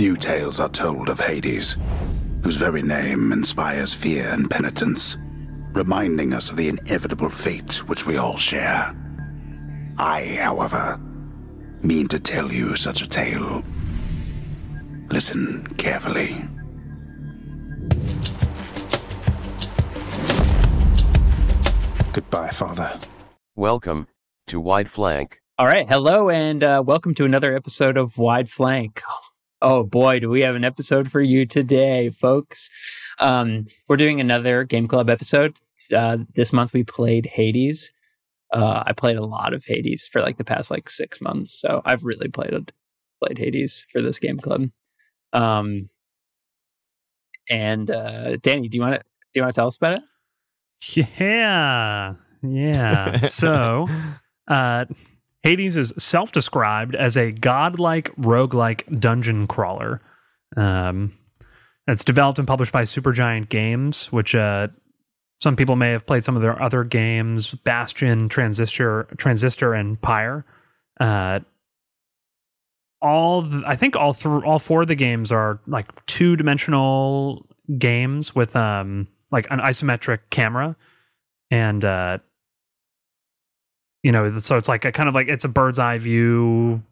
Few tales are told of Hades, whose very name inspires fear and penitence, reminding us of the inevitable fate which we all share. I, however, mean to tell you such a tale. Listen carefully. Goodbye, Father. Welcome to Wide Flank. All right. Hello, and uh, welcome to another episode of Wide Flank. Oh boy, do we have an episode for you today, folks. Um, we're doing another Game Club episode. Uh, this month we played Hades. Uh, I played a lot of Hades for like the past like six months, so I've really played played Hades for this Game Club. Um, and uh, Danny, do you want to do you want to tell us about it? Yeah. Yeah. so, uh, Hades is self described as a godlike roguelike dungeon crawler. Um, it's developed and published by Supergiant Games, which uh, some people may have played some of their other games Bastion, Transistor, Transistor and Pyre. Uh, all the, I think all through all four of the games are like two dimensional games with um like an isometric camera and uh you know so it's like a kind of like it's a bird's eye view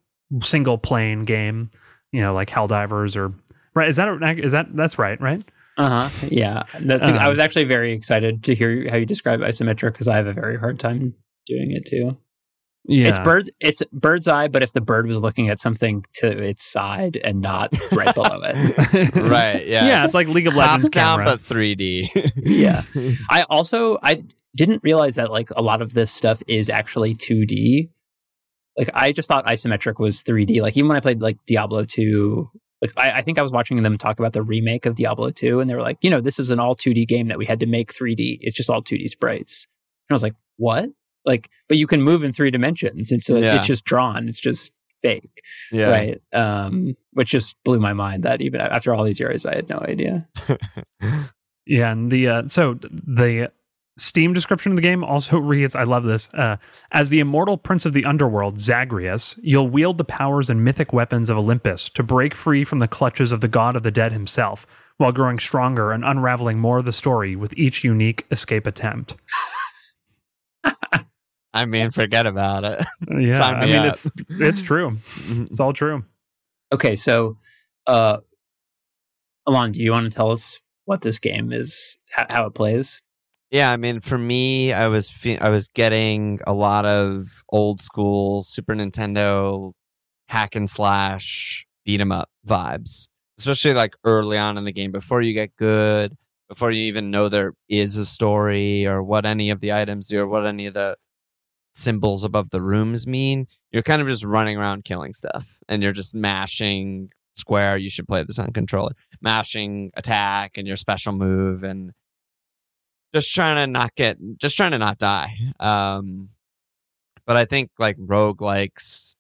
single plane game you know like helldivers or right is that is that that's right right uh-huh yeah that's um, i was actually very excited to hear how you describe isometric because i have a very hard time doing it too yeah. It's bird it's bird's eye, but if the bird was looking at something to its side and not right below it. right. Yeah. Yeah, it's like League of Legends Top camera. down but 3D. yeah. I also I didn't realize that like a lot of this stuff is actually 2D. Like I just thought isometric was 3D. Like even when I played like Diablo 2, like I, I think I was watching them talk about the remake of Diablo 2 and they were like, you know, this is an all 2D game that we had to make 3D. It's just all 2D sprites. And I was like, what? like but you can move in three dimensions it's yeah. it's just drawn it's just fake yeah. right um which just blew my mind that even after all these years i had no idea yeah and the uh so the steam description of the game also reads i love this uh, as the immortal prince of the underworld zagreus you'll wield the powers and mythic weapons of olympus to break free from the clutches of the god of the dead himself while growing stronger and unraveling more of the story with each unique escape attempt I mean, forget about it. Yeah, I mean, up. it's it's true. It's all true. Okay, so, uh, Alon, do you want to tell us what this game is, how, how it plays? Yeah, I mean, for me, I was fe- I was getting a lot of old school Super Nintendo hack and slash beat 'em up vibes, especially like early on in the game before you get good, before you even know there is a story or what any of the items do or what any of the symbols above the rooms mean. You're kind of just running around killing stuff and you're just mashing square. You should play this on controller, mashing attack and your special move and just trying to not get, just trying to not die. Um, but I think like rogue likes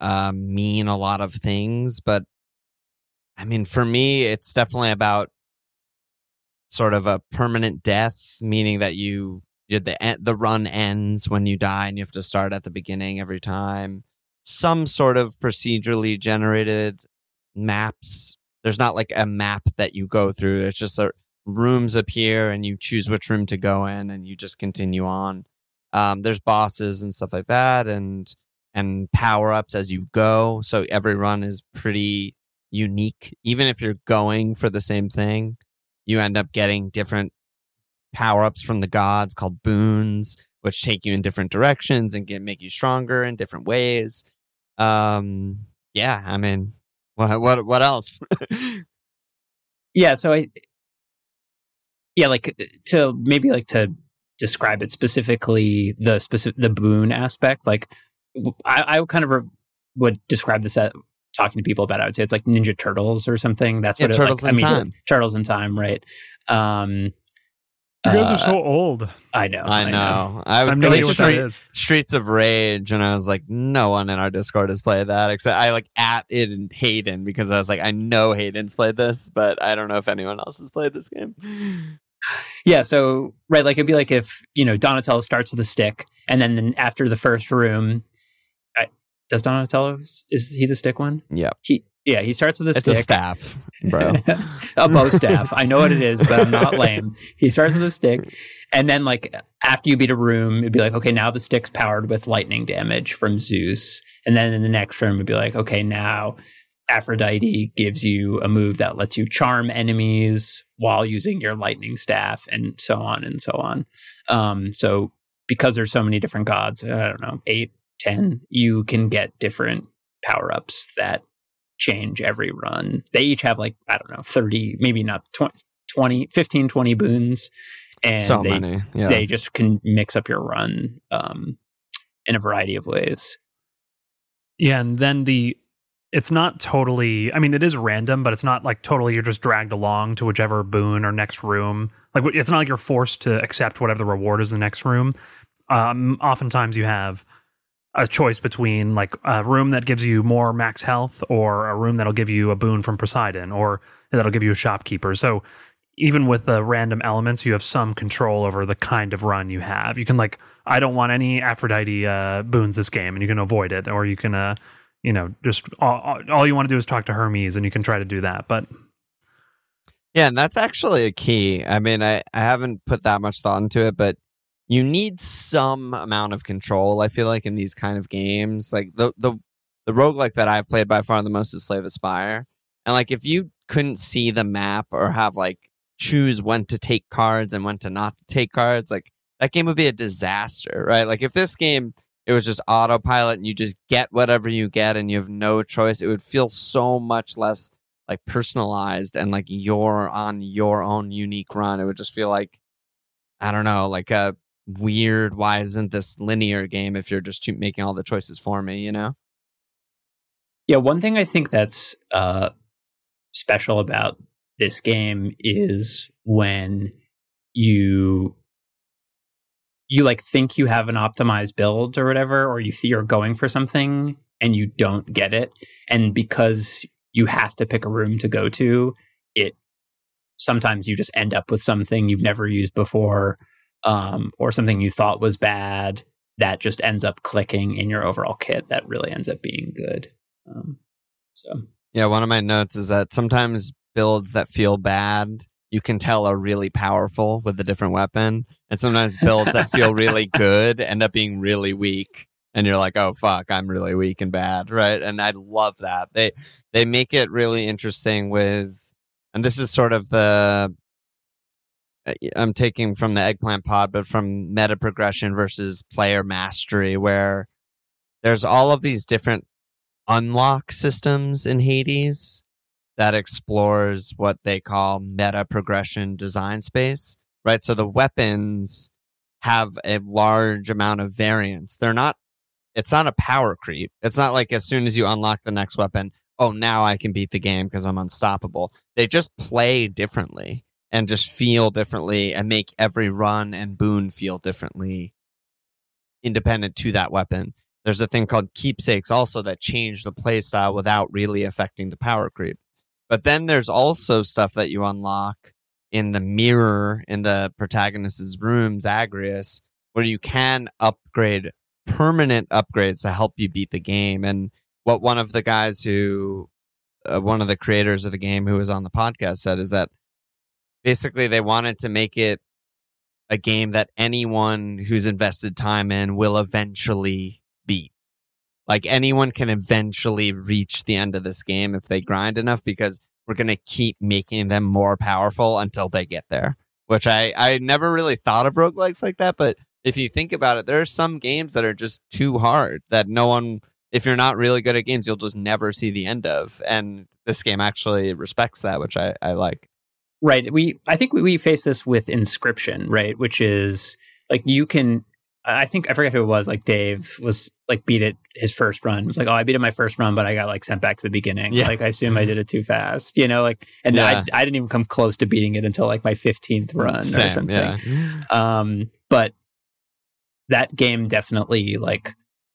um, mean a lot of things. But I mean, for me, it's definitely about sort of a permanent death, meaning that you the the run ends when you die and you have to start at the beginning every time. Some sort of procedurally generated maps. There's not like a map that you go through. It's just a, rooms appear and you choose which room to go in and you just continue on. Um, there's bosses and stuff like that and and power ups as you go. So every run is pretty unique. Even if you're going for the same thing, you end up getting different power ups from the gods called boons, which take you in different directions and get make you stronger in different ways. Um, yeah, I mean, what what what else? yeah, so I, yeah, like to maybe like to describe it specifically, the specific the boon aspect. Like, I, I kind of re- would describe this as talking to people about it, I would say it's like Ninja Turtles or something. That's yeah, what Turtles it, like, in I mean, Time. Turtles in Time, right? Um, you guys uh, are so old. I know. I know. I was I'm thinking Street. Streets of Rage, and I was like, no one in our Discord has played that except I like at it and Hayden because I was like, I know Hayden's played this, but I don't know if anyone else has played this game. Yeah, so right, like it'd be like if you know Donatello starts with a stick, and then, then after the first room, I, does Donatello is he the stick one? Yeah. He Yeah, he starts with a It's stick. a staff, bro. a bow staff. I know what it is, but I'm not lame. He starts with a stick, and then like after you beat a room, it'd be like, okay, now the stick's powered with lightning damage from Zeus, and then in the next room, it'd be like, okay, now Aphrodite gives you a move that lets you charm enemies while using your lightning staff, and so on and so on. Um, so because there's so many different gods, I don't know, eight, ten, you can get different power ups that change every run. They each have like, I don't know, 30, maybe not 20, 20 15, 20 boons. And so they, many. Yeah. they just can mix up your run um, in a variety of ways. Yeah, and then the it's not totally I mean it is random, but it's not like totally you're just dragged along to whichever boon or next room. Like it's not like you're forced to accept whatever the reward is in the next room. Um oftentimes you have a choice between like a room that gives you more max health or a room that'll give you a boon from Poseidon or that'll give you a shopkeeper. So even with the random elements, you have some control over the kind of run you have. You can like, I don't want any Aphrodite uh, boons this game, and you can avoid it, or you can, uh, you know, just all, all you want to do is talk to Hermes, and you can try to do that. But Yeah, and that's actually a key. I mean, I, I haven't put that much thought into it, but you need some amount of control, I feel like, in these kind of games. Like the the the roguelike that I've played by far the most is Slay the Spire. And like if you couldn't see the map or have like choose when to take cards and when to not take cards, like that game would be a disaster, right? Like if this game it was just autopilot and you just get whatever you get and you have no choice, it would feel so much less like personalized and like you're on your own unique run. It would just feel like I don't know, like a weird. Why isn't this linear game if you're just making all the choices for me? You know? Yeah, one thing I think that's uh, special about this game is when you you like think you have an optimized build or whatever, or you you're going for something and you don't get it, and because you have to pick a room to go to, it sometimes you just end up with something you've never used before, um, or something you thought was bad that just ends up clicking in your overall kit that really ends up being good. Um, so Yeah. One of my notes is that sometimes builds that feel bad you can tell are really powerful with a different weapon, and sometimes builds that feel really good end up being really weak. And you're like, oh fuck, I'm really weak and bad, right? And I love that they they make it really interesting with, and this is sort of the Uh, I'm taking from the eggplant pod, but from meta progression versus player mastery, where there's all of these different unlock systems in Hades that explores what they call meta progression design space, right? So the weapons have a large amount of variance. They're not, it's not a power creep. It's not like as soon as you unlock the next weapon, oh, now I can beat the game because I'm unstoppable. They just play differently and just feel differently and make every run and boon feel differently independent to that weapon. There's a thing called keepsakes also that change the playstyle without really affecting the power creep. But then there's also stuff that you unlock in the mirror in the protagonist's room, Zagreus, where you can upgrade permanent upgrades to help you beat the game. And what one of the guys who, uh, one of the creators of the game who was on the podcast said is that basically they wanted to make it a game that anyone who's invested time in will eventually beat. Like anyone can eventually reach the end of this game if they grind enough because we're going to keep making them more powerful until they get there. Which I, I never really thought of roguelikes like that. But if you think about it, there are some games that are just too hard that no one, if you're not really good at games, you'll just never see the end of. And this game actually respects that, which I, I like. Right. We I think we, we face this with Inscryption, right? Which is like you can I think I forget who it was, like Dave was like beat it his first run. It was like, oh, I beat it my first run, but I got like sent back to the beginning. Yeah. Like I assume I did it too fast. You know, like and Yeah. I I didn't even come close to beating it until like my fifteenth run or something. yeah. Um, but that game definitely like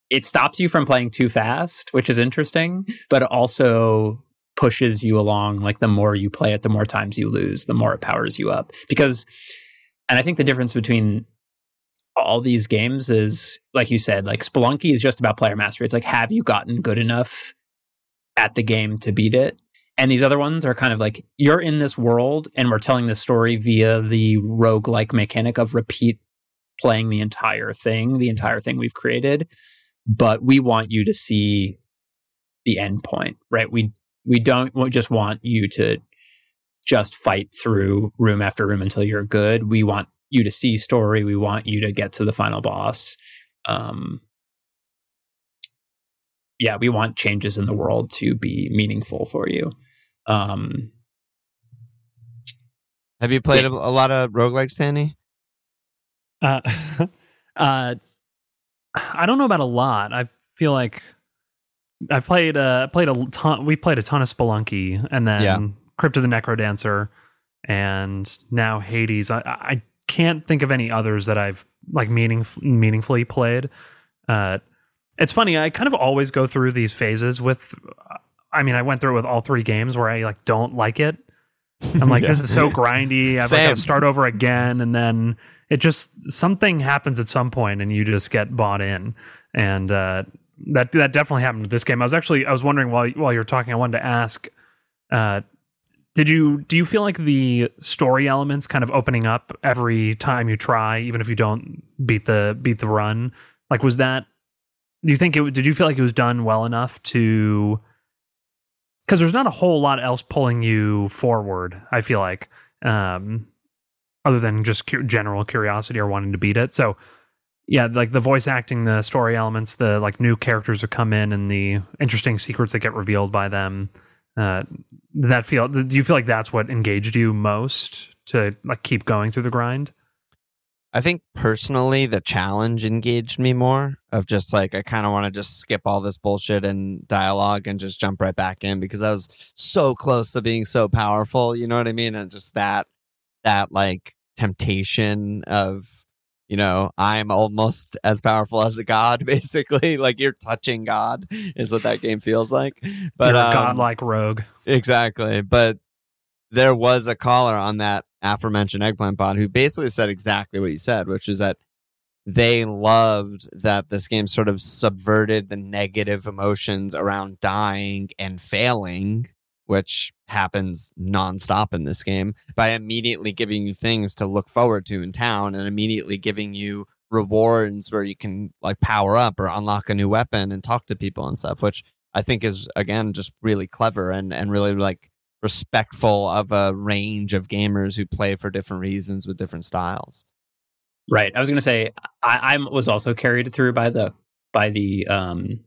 it stops you from playing too fast, which is interesting, but also pushes you along. Like the more you play it, the more times you lose, the more it powers you up. Because, and I think the difference between all these games is, like you said, like Spelunky is just about player mastery. It's like, have you gotten good enough at the game to beat it. And these other ones are kind of like you're in this world and we're telling this story via the roguelike mechanic of repeat playing the entire thing, the entire thing we've created. But we want you to see the end point, right? We we don't just want you to just fight through room after room until you're good. We want you to see story. We want you to get to the final boss. Um, yeah, we want changes in the world to be meaningful for you. Um, Have you played a, a lot of roguelikes, Danny? Uh, uh, I don't know about a lot. I feel like I played uh played a ton. We played a ton of Spelunky, and then Yeah. Crypt of the Necrodancer, and now Hades. I, I can't think of any others that I've like meaning meaningfully played. Uh, it's funny. I kind of always go through these phases with. I mean, I went through it with all three games where I like don't like it. I'm like, Yeah. this is so grindy. I've like, got to start over again, and then it just something happens at some point, and you just get bought in. And uh, that that definitely happened with this game. I was actually I was wondering while while you were talking, I wanted to ask, uh, did you do you feel like the story elements kind of opening up every time you try, even if you don't beat the beat the run? Like, was that? Do you think it? Did you feel like it was done well enough to? Because there's not a whole lot else pulling you forward. I feel like, um, other than just cu- general curiosity or wanting to beat it. So, yeah, like the voice acting, the story elements, the like new characters that come in, and the interesting secrets that get revealed by them. Uh, that feel? Do you feel like that's what engaged you most to like keep going through the grind? I think personally, the challenge engaged me more. Of just like I kind of want to just skip all this bullshit and dialogue and just jump right back in because I was so close to being so powerful. You know what I mean? And just that that like temptation of you know I'm almost as powerful as a god. Basically, like you're touching God is what that game feels like. But You're a um, godlike rogue. Exactly. But there was a caller on that aforementioned eggplant pod who basically said exactly what you said, which is that they loved that this game sort of subverted the negative emotions around dying and failing, which happens nonstop in this game, by immediately giving you things to look forward to in town and immediately giving you rewards where you can like power up or unlock a new weapon and talk to people and stuff, which I think is again just really clever and and really like respectful of a range of gamers who play for different reasons with different styles. Right. I was to say I, I was also carried through by the by the um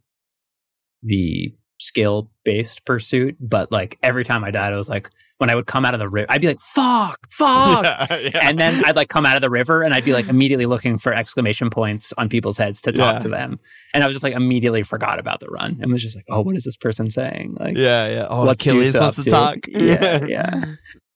the skill based pursuit, but like every time I died, I was like when I would come out of the river, I'd be like "fuck, fuck," and then I'd like come out of the river and I'd be like immediately looking for exclamation points on people's heads to talk Yeah. to them, and I was just like immediately forgot about the run and was just like, oh, what is this person saying? Like, yeah, yeah. Oh, let's Achilles wants to dude. talk. Yeah, yeah.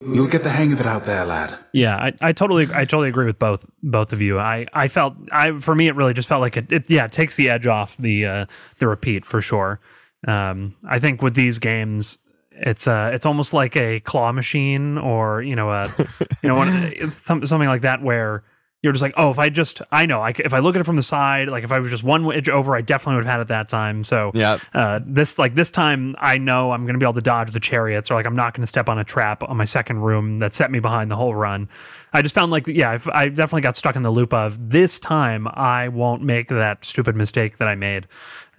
You'll get the hang of it out there, lad. Yeah, I, I totally I totally agree with both both of you. I, I felt I for me it really just felt like it, it yeah it takes the edge off the uh, the repeat for sure. Um, I think with these games it's uh it's almost like a claw machine or you know a you know some, something like that where you're just like oh if I just I know I if I look at it from the side like if I was just one edge over I definitely would have had it that time. So Yeah. uh, this like this time I know I'm going to be able to dodge the chariots or like I'm not going to step on a trap on my second room that set me behind the whole run. I just found like yeah I've, I definitely got stuck in the loop of this time I won't make that stupid mistake that I made.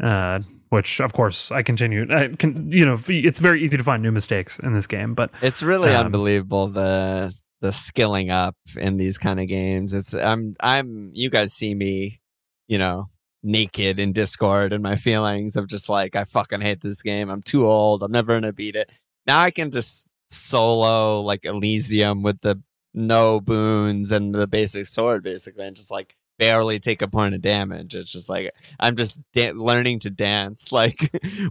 Uh, which of course I continue. I can, you know, it's very easy to find new mistakes in this game, but It's really Um, unbelievable the the skilling up in these kind of games. It's I'm I'm you guys see me, you know, naked in Discord and my feelings of just like I fucking hate this game. I'm too old. I'm never gonna beat it. Now I can just solo like Elysium with the no boons and the basic sword basically and just like barely take a point of damage. It's just like I'm just da- learning to dance. Like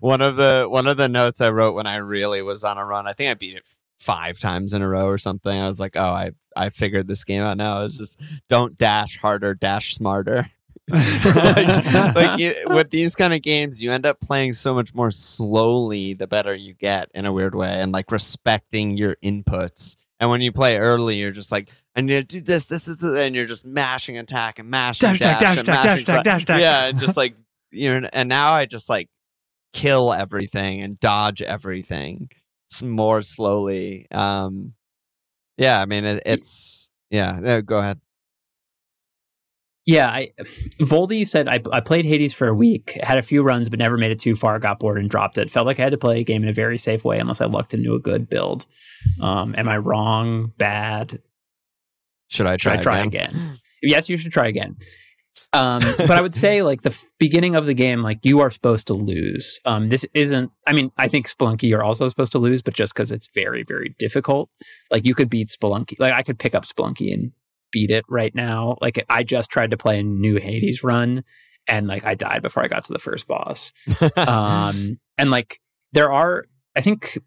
one of the one of the notes I wrote when I really was on a run. I think I beat it five times in a row or something. I was like, oh, I I figured this game out now. It's just don't dash harder, dash smarter. like, like you, with these kind of games, you end up playing so much more slowly the better you get in a weird way, and like respecting your inputs. And when you play early, you're just like, I need to do this, this is, and you're just mashing attack and mashing Dash attack, dash and attack, mashing dash dash. Yeah, and just like you know, and now I just like kill everything and dodge everything more slowly. Um, yeah, I mean, it, it's yeah. no, go ahead. Yeah, I Voldy said I, I played Hades for a week, had a few runs, but never made it too far. Got bored and dropped it. Felt like I had to play a game in a very safe way unless I lucked into a good build. Um, am I wrong? Bad? Should I Should try, I try again? again? Yes, you should try again. Um, but I would say like the f- beginning of the game, like you are supposed to lose. Um, this isn't. I mean, I think Spelunky you're also supposed to lose, but just because it's very very difficult. Like you could beat Spelunky. Like I could pick up Spelunky and beat it right now. Like I just tried to play a new Hades run, and like I died before I got to the first boss. um, and like there are, I think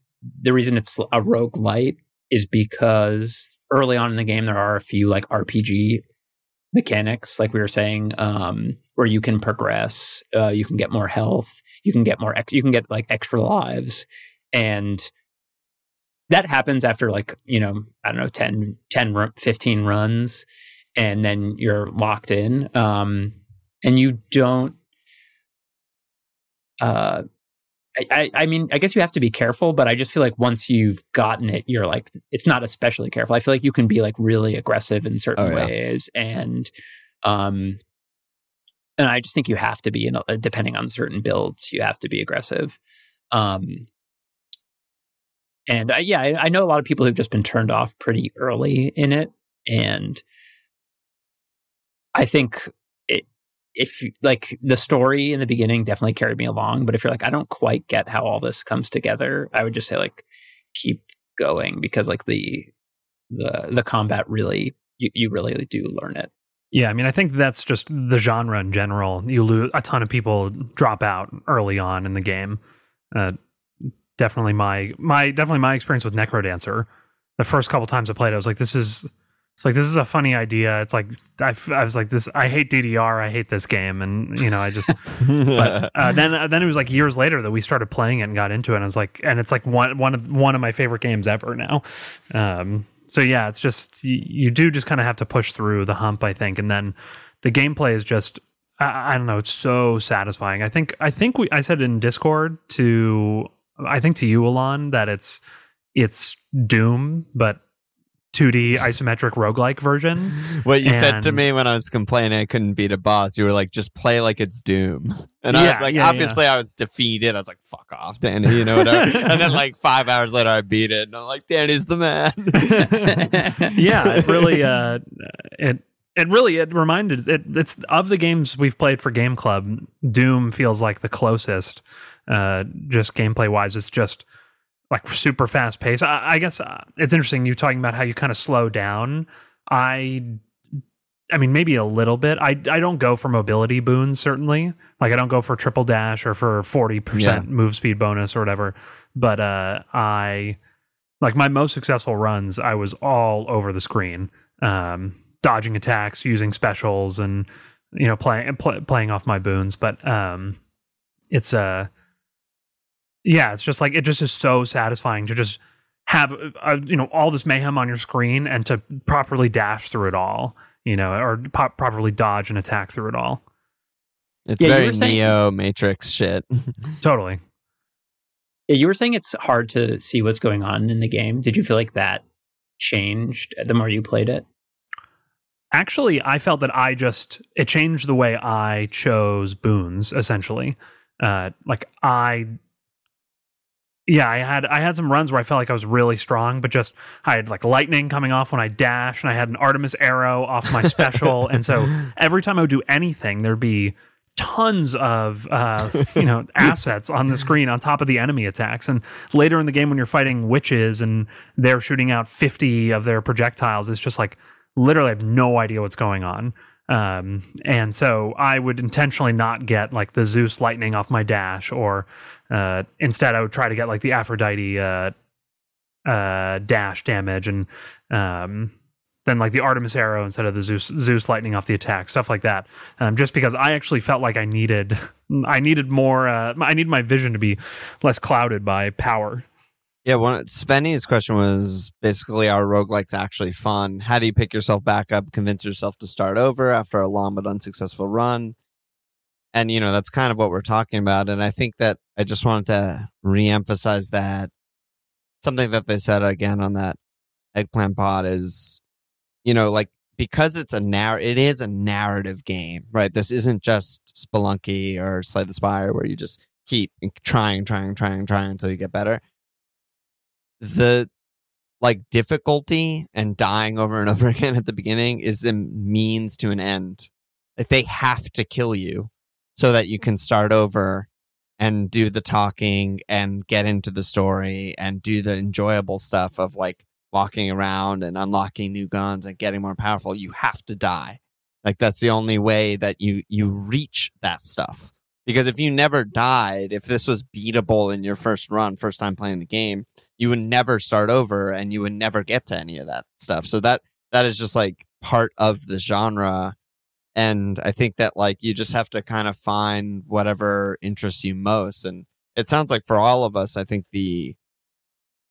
the reason it's a rogue light is because early on in the game there are a few like RPG mechanics, like we were saying, um, where you can progress, uh, you can get more health, you can get more, ex- you can get like extra lives, and that happens after like you know I don't know 10, 10 15 runs, and then you're locked in, um, and you don't. Uh, I, I, mean, I guess you have to be careful, but I just feel like once you've gotten it, you're like, it's not especially careful. I feel like you can be like really aggressive in certain Oh, yeah. ways, and um, and I just think you have to be, in a, depending on certain builds, you have to be aggressive. Um, and I, yeah, I, I know a lot of people who've just been turned off pretty early in it, and I think it, if like the story in the beginning definitely carried me along, but if you're like, I don't quite get how all this comes together, I would just say like keep going because like the the the combat really you, you really do learn it. Yeah, I mean, I think that's just the genre in general. You lose a ton of people drop out early on in the game. Uh, definitely my my definitely my experience with Necrodancer. The first couple times I played, it, I was like, "This is it's like this is a funny idea." It's like I, I was like, "This I hate DDR. I hate this game," and you know, I just. but uh, then uh, then it was like years later that we started playing it and got into it. And I was like, and it's like one one of one of my favorite games ever now. Um, so yeah, it's just you, you do just kind of have to push through the hump, I think, and then the gameplay is just I, I don't know, it's so satisfying. I think I think we I said in Discord to I think to you, Alon, that it's it's Doom, but 2D isometric roguelike version. what you said to me when I was complaining I couldn't beat a boss, you were like, just play like it's Doom. And I was like, yeah, obviously I was defeated. I was like, fuck off, Danny, you know whatever. and then like five hours later I beat it and I'm like, Danny's the man. yeah, it really uh it it really it reminded it it's of the games we've played for Game Club, Doom feels like the closest uh just gameplay wise it's just like super fast pace. I, I guess uh, it's interesting you talking about how you kind of slow down. I I mean maybe a little bit. I I don't go for mobility boons certainly. Like I don't go for triple dash or for 40% Yeah. move speed bonus or whatever. But uh I like my most successful runs i was all over the screen um dodging attacks using specials and you know playing pl- playing off my boons but um it's uh yeah it's just like it just is so satisfying to just have uh, you know all this mayhem on your screen and to properly dash through it all you know or po- properly dodge and attack through it all It's Yeah, very saying- Neo Matrix shit. totally Yeah, you were saying it's hard to see what's going on in the game. Did you feel like that changed the more you played it? actually i felt that i just it changed the way i chose boons essentially uh like i yeah i had i had some runs where i felt like i was really strong but just i had like lightning coming off when i dash and i had an artemis arrow off my special and so every time i would do anything there'd be tons of uh, you know assets on the screen on top of the enemy attacks and later in the game when you're fighting witches and they're shooting out 50 of their projectiles it's just like literally I have no idea what's going on um, and so I would intentionally not get like the Zeus lightning off my dash, or uh, instead I would try to get like the Aphrodite uh, uh, dash damage, and um, then like the Artemis arrow instead of the Zeus Zeus lightning off the attack, stuff like that. Um, just because I actually felt like I needed I needed more uh, I need my vision to be less clouded by power. Yeah, one Svenny's question was basically are roguelikes actually fun? How do you pick yourself back up, convince yourself to start over after a long but unsuccessful run? and you know that's kind of what we're talking about and i think that i just wanted to reemphasize that something that they said again on that eggplant pod is you know like because it's a narr it is a narrative game right this isn't just spelunky or slay the spire where you just keep trying trying trying trying until you get better the like difficulty and dying over and over again at the beginning is a means to an end. Like they have to kill you so that you can start over and do the talking and get into the story and do the enjoyable stuff of like walking around and unlocking new guns and getting more powerful. You have to die. Like that's the only way that you you reach that stuff because if you never died if this was beatable in your first run first time playing the game you would never start over and you would never get to any of that stuff. So that that is just like part of the genre. And i think that like you just have to kind of find whatever interests you most. And it sounds like for all of us i think the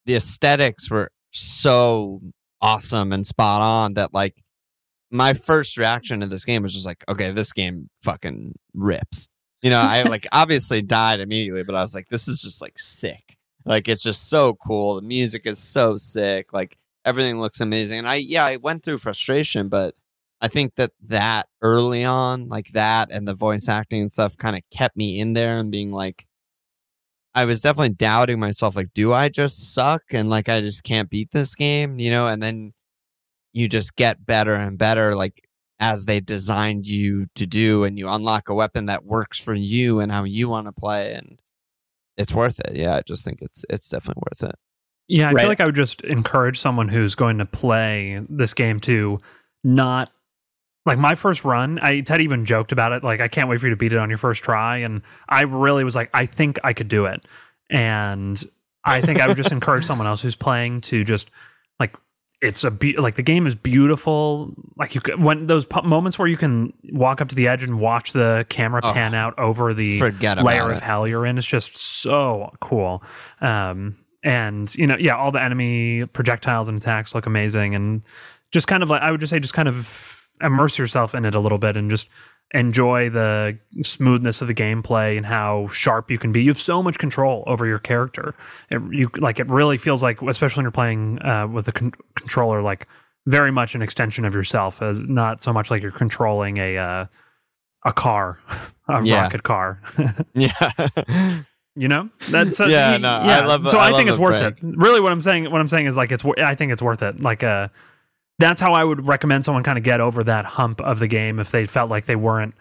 the aesthetics were so awesome and spot on that like my first reaction to this game was just like okay this game fucking rips you know i like obviously died immediately but i was like this is just like sick like it's just so cool the music is so sick like everything looks amazing and i yeah i went through frustration but I think that that early on, like that and the voice acting and stuff kind of kept me in there and being like, I was definitely doubting myself. Like, do I just suck? And like, I just can't beat this game, you know? And then you just get better and better, like, as they designed you to do. And you unlock a weapon that works for you and how you want to play. And it's worth it. Yeah. I just think it's, it's definitely worth it. Yeah. I Right. feel like I would just encourage someone who's going to play this game to not like my first run. I Ted even joked about it. Like, I can't wait for you to beat it on your first try. And I really was like, I think I could do it. And I think I would just encourage someone else who's playing to just like it's a be- like the game is beautiful. Like you could, when those moments where you can walk up to the edge and watch the camera Oh, pan out over the layer of it. hell you're in is just so cool. Um, and you know, yeah, all the enemy projectiles and attacks look amazing, and just kind of like I would just say, just kind of immerse yourself in it a little bit and just enjoy the smoothness of the gameplay and how sharp you can be. You have so much control over your character. It, you like it really feels like, especially when you're playing uh, with a con- controller, like very much an extension of yourself, as not so much like you're controlling a uh, a car, a Yeah. rocket car. Yeah. You know, that's uh, Yeah, y- no, I love- So I I, think it's worth it. Really, what I'm saying, what I'm saying is like it's. I think it's worth it. Like, uh, that's how I would recommend someone kind of get over that hump of the game if they felt like they weren't,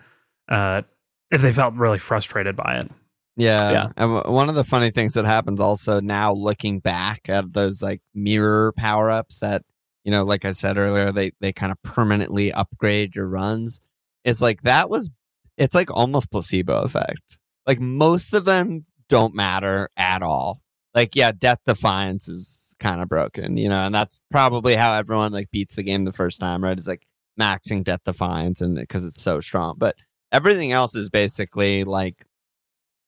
uh, if they felt really frustrated by it. Yeah. Yeah. And w- one of the funny things that happens also now looking back at those like mirror power ups that, you know, like I said earlier, they, they kind of permanently upgrade your runs. It's like that was, it's like almost placebo effect. Like most of them don't matter at all. Like, yeah, Death Defiance is kind of broken, you know, and that's probably how everyone like beats the game the first time, right? Is like maxing Death Defiance and because it's so strong. But everything else is basically like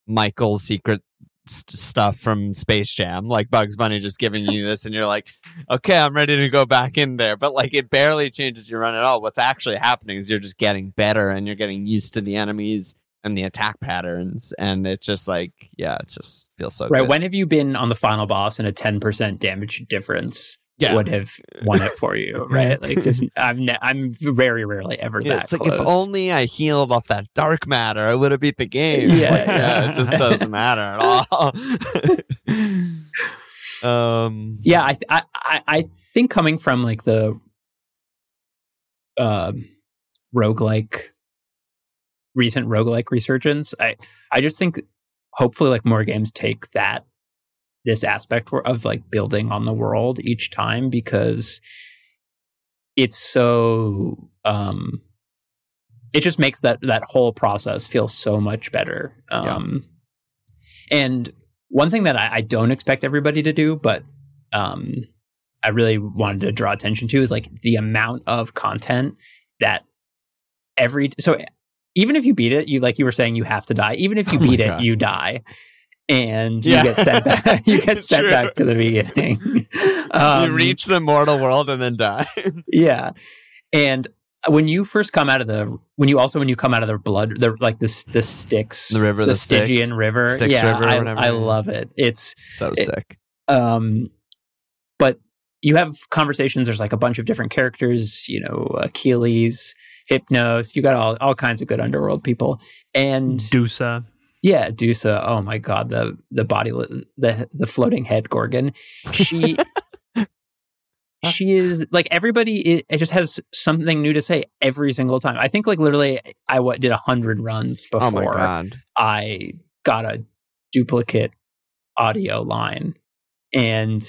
Michael's secret st- stuff from Space Jam, like Bugs Bunny just giving you this, and you're like, okay, I'm ready to go back in there. But like, it barely changes your run at all. What's actually happening is you're just getting better and you're getting used to the enemies and the attack patterns, and it's just like, yeah, it just feels so Right. good. When have you been on the final boss and a 10% damage difference Yeah. would have won it for you? Right. Like, I'm, ne- I'm very rarely ever Yeah, that it's like if only I healed off that dark matter, I would have beat the game. Yeah. like, yeah, it just doesn't matter at all. um, yeah I, I I- I think coming from like the um roguelike recent roguelike resurgence i i just think hopefully like more games take that this aspect of like building on the world each time because it's so um it just makes that that whole process feel so much better um and one thing that I, I don't expect everybody to do, but um, I really wanted to draw attention to is like the amount of content that every so even if you beat it, you like you were saying you have to die. Even if you Oh beat it, God. you die. And Yeah. you get sent back. You get sent True. back to the beginning. Um, you reach the mortal world and then die. yeah. And when you first come out of the when you also when you come out of the blood the like this the Styx The river, the, the Stygian Styx- river Styx yeah River I, I love it it's So It- sick. um but you have conversations there's like a bunch of different characters you know Achilles Hypnos you got all all kinds of good underworld people and Dusa. yeah Dusa oh my god the the body the the floating head gorgon she she is like everybody it, it just has something new to say every single time i think like literally i what did a hundred runs before Oh my god. i got a duplicate audio line and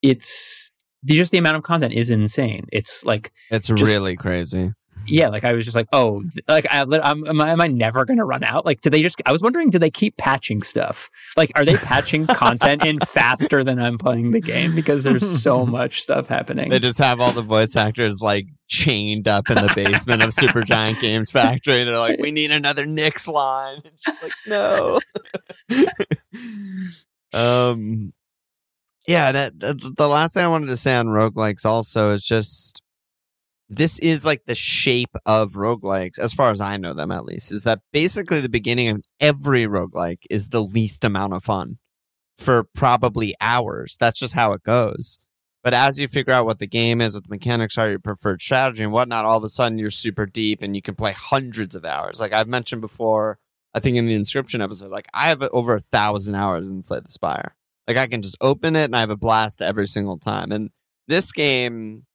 it's just the amount of content is insane it's like It's Just- really crazy. Yeah like i was just like oh like I, I'm, am, I, am I never gonna run out like do they just i was wondering do they keep patching stuff like are they patching content in faster than i'm playing the game because there's so much stuff happening They just have all the voice actors like chained up in the basement of Supergiant Games Factory. They're like, "We need another Nyx line." Like, "No." um, yeah. That, that the last thing I wanted to say on roguelikes also is just this is like the shape of roguelikes, as far as I know them at least, is that basically the beginning of every roguelike is the least amount of fun for probably hours. That's just how it goes. But as you figure out what the game is, what the mechanics are, your preferred strategy and whatnot, all of a sudden you're super deep and you can play hundreds of hours. Like I've mentioned before, I think in the Inscryption episode, like I have over a thousand hours in Slay the Spire. Like I can just open it and I have a blast every single time. And this game,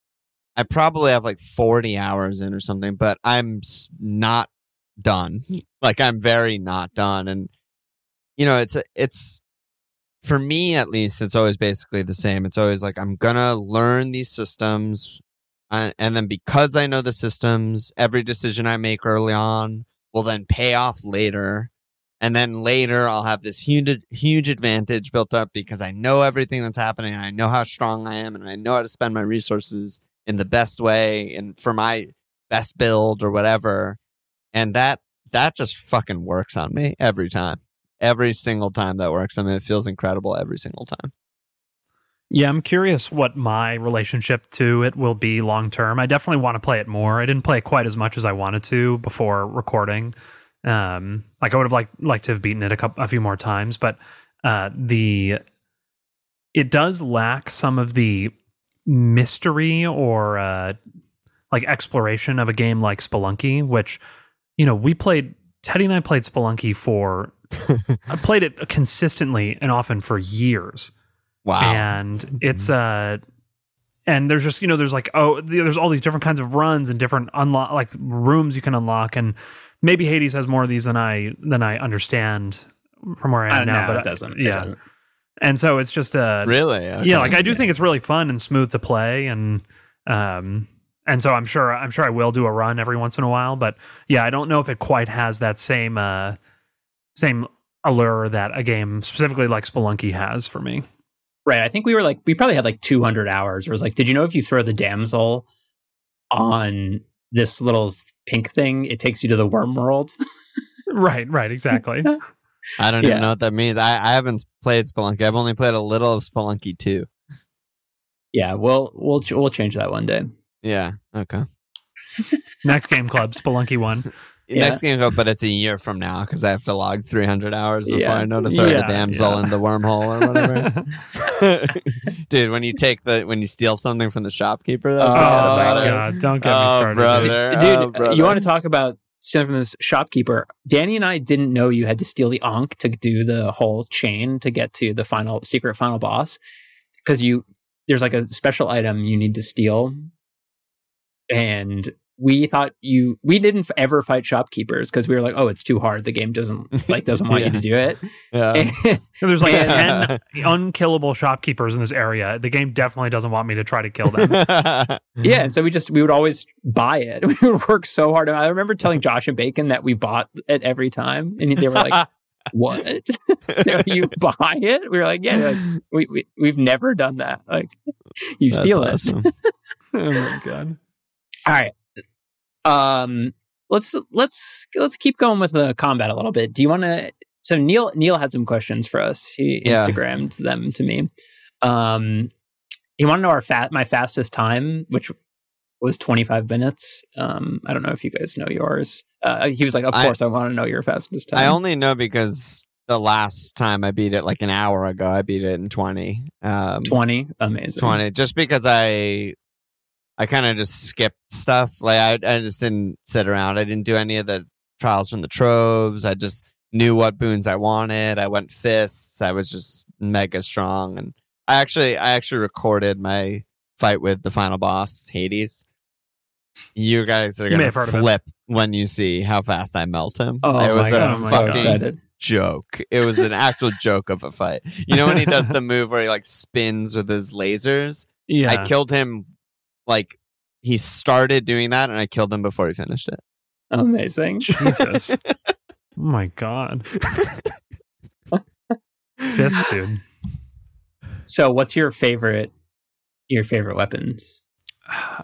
I probably have like 40 hours in or something, but I'm not done. Like I'm very not done. And, you know, it's, it's, for me at least, it's always basically the same. It's always like I'm gonna learn these systems, uh, and then because I know the systems, every decision I make early on will then pay off later, and then later I'll have this huge huge advantage built up because I know everything that's happening, and I know how strong I am, and I know how to spend my resources in the best way and for my best build or whatever, and that that just fucking works on me every time every single time that works. I mean, it feels incredible every single time. Yeah, I'm curious what my relationship to it will be long term. I definitely want to play it more. I didn't play it quite as much as I wanted to before recording. Um, like I would have liked liked to have beaten it a couple, a few more times, but uh, the it does lack some of the mystery or uh, like exploration of a game like Spelunky, which you know we played. Teddy and I played Spelunky for. I played it consistently and often for years Wow. and it's uh and there's just you know there's like oh there's all these different kinds of runs and different unlock like rooms you can unlock and maybe Hades has more of these than I than I understand from where I am don't now know, but it doesn't it yeah doesn't. And so it's just a really? Okay. yeah like I do think it's really fun and smooth to play and um and so I'm sure I'm sure I will do a run every once in a while but yeah I don't know if it quite has that same uh same allure that a game specifically like Spelunky has for me Right. I think we were like, we probably had like 200 hours. Where it was like, did you know if you throw the damsel on this little pink thing, it takes you to the worm world? right right exactly I don't Yeah. even know what that means. I, I haven't played Spelunky. I've only played a little of Spelunky 2. yeah. We'll, we'll, ch- we'll change that one day. Yeah. Okay. Next game club, Spelunky one. Yeah. Next game, club, but it's a year from now because I have to log 300 hours before Yeah. I know to throw Yeah, the damsel yeah. in the wormhole or whatever. Dude, when you take the when you steal something from the shopkeeper, though, Oh, forget oh about my it. god! Don't get me Oh, started, brother. dude. Dude, Oh, brother. you want to talk about stealing from this shopkeeper? Danny and I didn't know you had to steal the Ankh to do the whole chain to get to the final secret final boss because you there's like a special item you need to steal, and we thought you we didn't ever fight shopkeepers because we were like, oh, it's too hard. The game doesn't like doesn't want you to do it. Yeah. There's like Yeah. ten unkillable shopkeepers in this area. The game definitely doesn't want me to try to kill them. Yeah, and so we just we would always buy it. We would work so hard. I remember telling Josh and Bacon that we bought it every time, and they were like, "What? you buy it?" We were like, "Yeah." Like, we, we we've never done that. Like, you That's steal it. awesome. oh my god! All right. Um. Let's let's let's keep going with the combat a little bit. Do you want to? So Neil Neil had some questions for us. He Yeah. Instagrammed them to me. Um. He wanted to know our fat my fastest time, which was 25 minutes. Um, I don't know if you guys know yours. Uh, he was like, "Of I- course, I, want to know your fastest time." I only know because the last time I beat it, like an hour ago, I beat it in twenty. Um, 20, amazing. 20 just because i i kind of just skipped stuff like I, I just didn't sit around i didn't do any of the trials from the troves i just knew what boons i wanted i went fists i was just mega strong and i actually i actually recorded my fight with the final boss hades you guys are gonna have heard of it. flip when you see how fast i melt him Oh it was my a god, oh so fucking joke. It was an actual joke of a fight. You know when he does the move where he like spins with his lasers? Yeah. I killed him like he started doing that and I killed him before he finished it. Amazing. Jesus. oh my god. Fist, dude. So, what's your favorite? Your favorite weapons?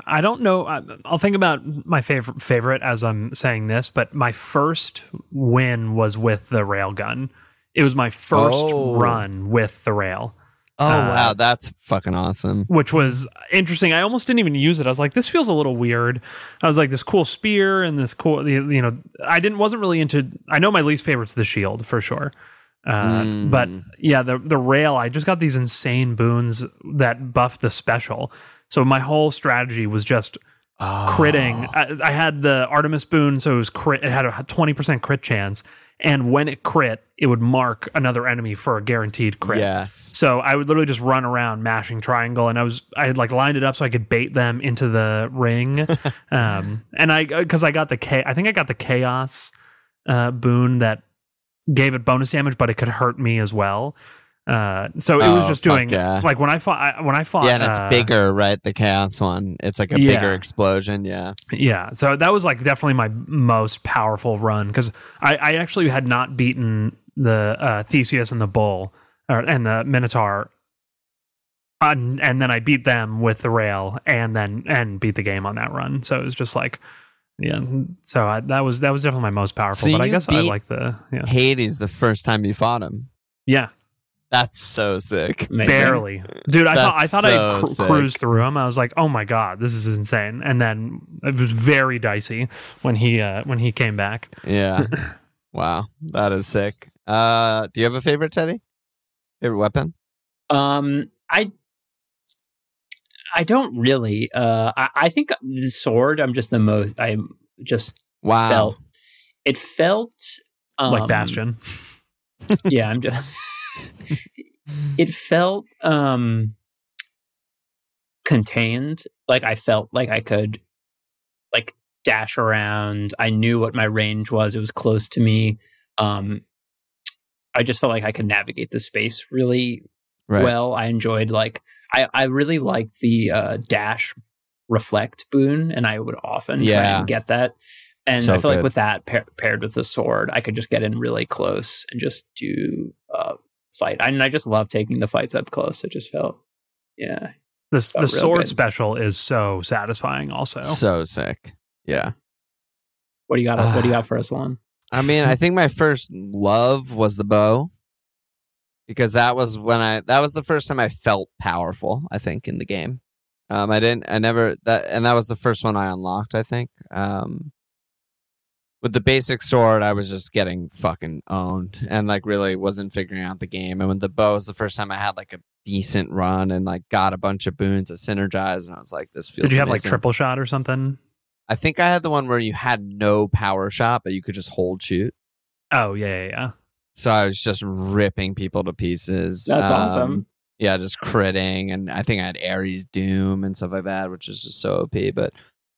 I don't know. I- I'll think about my favorite favorite as I'm saying this, but my first win was with the railgun. It was my first Oh. run with the rail, Oh Uh, wow, that's fucking awesome. which was interesting. I almost didn't even use it. I was like, this feels a little weird. I was like, this cool spear and this cool, you know, I didn't wasn't really into. I know my least favorite's the shield for sure. Uh, Mm. But yeah, the the rail. I just got these insane boons that buffed the special. So my whole strategy was just critting. I, I had the Artemis boon, so it was crit. It had a twenty percent crit chance, and when it crit, it would mark another enemy for a guaranteed crit. Yes. So I would literally just run around mashing triangle, and I was I had like lined it up so I could bait them into the ring, um, and I because I got the K, I think I got the chaos uh, boon that gave it bonus damage, but it could hurt me as well. Uh, so it was Oh, just doing yeah. like when I fought I, when I fought Yeah, and it's uh, bigger, right? The chaos one. It's like a Yeah. bigger explosion. Yeah. Yeah, so that was like definitely my most powerful run because I, I actually had not beaten the uh, Theseus and the Bull or, and the Minotaur, and, and then I beat them with the rail and then and beat the game on that run. So it was just like, yeah. So I, that was that was definitely my most powerful. So but I guess I like the yeah Hades the first time you fought him. yeah That's so sick. Amazing. barely, dude. I thought I That's thought I so cru- sick. cruised through him. I was like, oh my god, this is insane. And then it was very dicey when he uh, when he came back. Yeah. wow. That is sick. Uh do you have a favorite, Teddy? Favorite weapon? Um, I I don't really. Uh, I, I think the sword. I'm just the most. I just Wow. felt it felt um, like Bastion. Yeah, I'm just. it felt um contained. Like I felt like I could like dash around. I knew what my range was. It was close to me. Um, I just felt like I could navigate the space really Right. well. I enjoyed like I I really liked the uh, dash reflect boon, and I would often try and get that. And So I feel good. like with that pair, paired with the sword, I could just get in really close and just do uh, fight. And I just love taking the fights up close. It just felt, yeah. The, Felt the sword good. special is so satisfying. Also, So sick. Yeah. What do you got? what do you got for us, Alon? I mean, I think my first love was the bow because that was when I that was the first time I felt powerful, I think, in the game. Um I didn't I never that and that was the first one I unlocked, I think. Um with the basic sword, I was just getting fucking owned and like really wasn't figuring out the game. And with the bow was the first time I had like a decent run and like got a bunch of boons to synergize and I was like, this feels did you have like triple shot or something? I think I had the one where you had no power shot, but you could just hold shoot. Oh yeah, yeah, yeah. So I was just ripping people to pieces. That's Um, awesome. Yeah, just critting, and I think I had Ares Doom and stuff like that, which is just so OP. But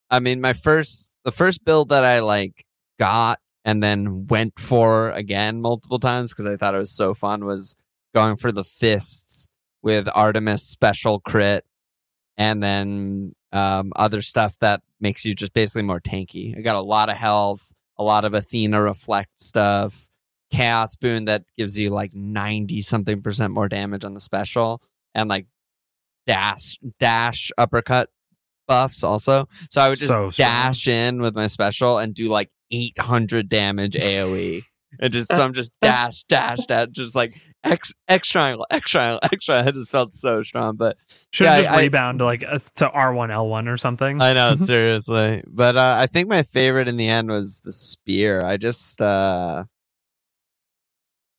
I mean, my first, the first build that I like got and then went for again multiple times because I thought it was so fun was going for the fists with Artemis special crit, and then um, other stuff that makes you just basically more tanky. I got a lot of health, a lot of Athena reflect stuff chaos boon that gives you like 90 something percent more damage on the special and like dash dash uppercut buffs also so i would just So dash in with my special and do like 800 damage aoe And just so I'm just dash, dash, dash, just like X X triangle, X triangle, X triangle. I just felt so strong. But Should Yeah, have just I- rebound to like uh, to R one L one or something. I know, seriously. But uh, I think my favorite in the end was the spear. I just uh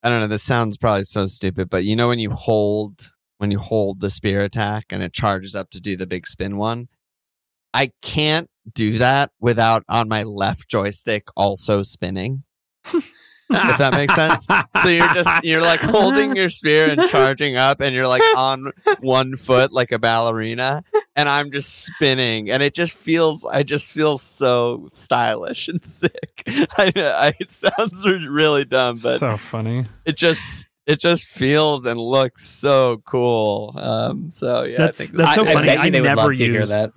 I don't know, this sounds probably so stupid, but you know when you hold when you hold the spear attack and it charges up to do the big spin one? I can't do that without on my left joystick also spinning. if that makes sense. So you're just you're like holding your spear and charging up and you're like on one foot like a ballerina and I'm just spinning and it just feels I just feel so stylish and sick. I, I it sounds really dumb but so funny. it just it just feels and looks so cool. Um so yeah, That's- I think that's so I, I funny. bet you I would never love to hear use- that.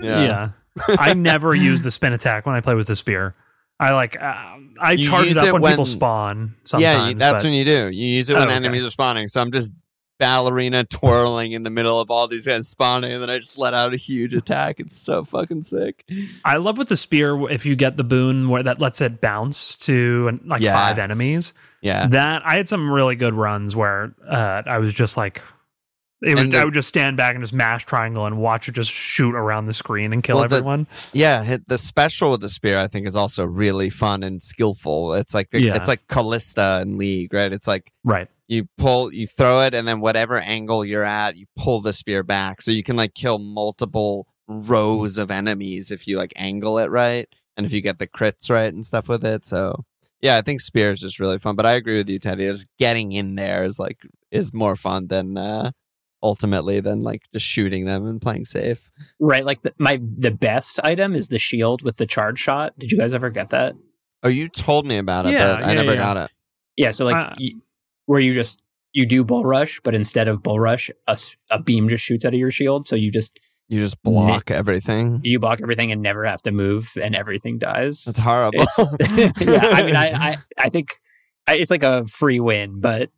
Yeah. I never use the spin attack when I play with the spear. I like uh, I You charge it up it when, people spawn. Sometimes, yeah, that's but- when you do. You use it when Oh, okay. enemies are spawning. So I'm just ballerina twirling in the middle of all these guys spawning, and then I just let out a huge attack. It's so fucking sick. I love with the spear if you get the boon where that lets it bounce to like five enemies. Yeah, That I had some really good runs where uh, I was just like, it was, the- I would just stand back and just mash triangle and watch it just shoot around the screen and kill Well, the- everyone. yeah. The special with the spear, I think, is also really fun and skillful. It's like the, Yeah. it's like Kalista and League, right? It's like right. you pull, you throw it, and then whatever angle you're at, you pull the spear back, so you can like kill multiple rows of enemies if you like angle it right, and if you get the crits right and stuff with it. So yeah, I think spear is just really fun. But I agree with you, Teddy. Just getting in there is like is more fun than uh ultimately than like just shooting them and playing safe. Right, like the, my the best item is the shield with the charge shot. Did you guys ever get that? Oh, you told me about it, Yeah, but I never yeah. got it. Yeah, so like Uh, y- where you just you do bull rush, but instead of bull rush, a, s- a beam just shoots out of your shield, so you just You just block everything. you block everything and never have to move, and everything dies. That's horrible. It's, yeah, I mean, I, I, I think it's like a free win, but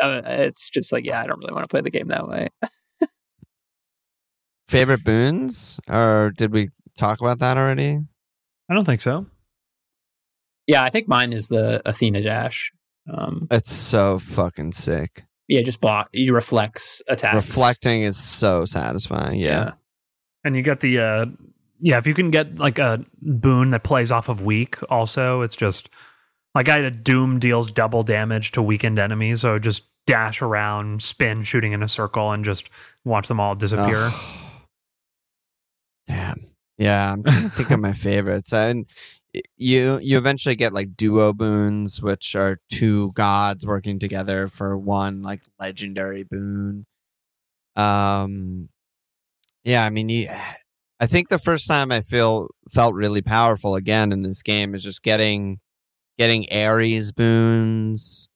uh, it's just like, yeah, I don't really want to play the game that way. Favorite boons, or did we talk about that already? I don't think so. Yeah, I think mine is the Athena dash. Um, It's so fucking sick. yeah, just block. You reflects attacks. Reflecting is so satisfying. Yeah. And you get the uh yeah, if you can get like a boon that plays off of weak also, it's just like I had a doom deals double damage to weakened enemies, so just dash around, spin, shooting in a circle, and just watch them all disappear. Ugh. Damn. Yeah, I'm trying to think of my favorites. And you you eventually get like duo boons, which are two gods working together for one like legendary boon. Um yeah, I mean you I think the first time I feel felt really powerful again in this game is just getting getting Ares boons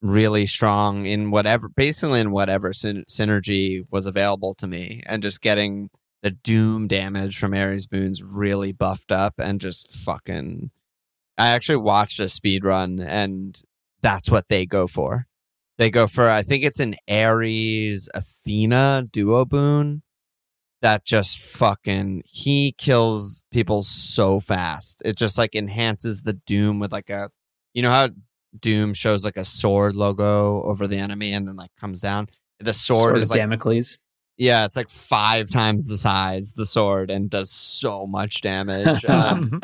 really strong in whatever basically in whatever syn- synergy was available to me and just getting the doom damage from Ares boons really buffed up and just fucking I actually watched a speed run and that's what they go for. They go for I think it's an Ares Athena duo boon that just fucking he kills people so fast. It just like enhances the doom with like a you know how Doom shows like a sword logo over the enemy and then like comes down. The sword, Sword is like Damocles. yeah, it's like five times the size the sword and does so much damage. Um,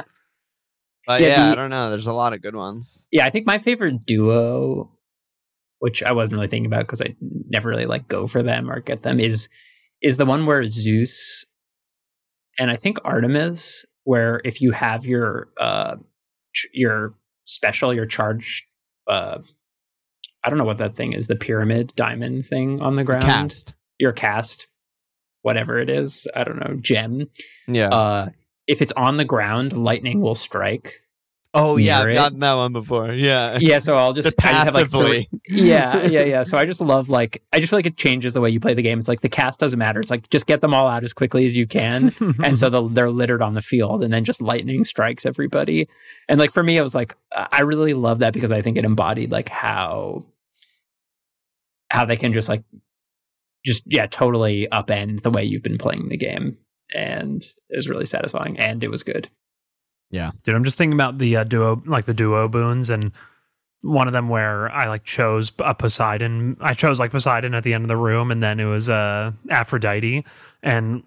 but Yeah, yeah, the- I don't know. There's a lot of good ones. Yeah, I think my favorite duo, which I wasn't really thinking about because I never really like go for them or get them, is is the one where Zeus and I think Artemis, where if you have your uh ch- your special, your charge, uh, I don't know what that thing is, the pyramid diamond thing on the ground, Cast. your cast, whatever it is, I don't know, gem. Yeah. Uh, if it's on the ground, lightning will strike. Oh yeah, I've it. gotten that one before. Yeah. Yeah, so I'll just, Just I just have like three, passively. yeah, yeah, yeah. So I just love like I just feel like it changes the way you play the game. It's like the cast doesn't matter. It's like just get them all out as quickly as you can, and so they'll- they're littered on the field, and then just lightning strikes everybody. And like for me, it was like I really love that because I think it embodied like how how they can just like just yeah totally upend the way you've been playing the game, and it was really satisfying, and it was good. Yeah, dude, I'm just thinking about the uh, duo, like the duo boons, and one of them where I like chose a Poseidon. I chose like Poseidon at the end of the room, and then it was uh, Aphrodite, and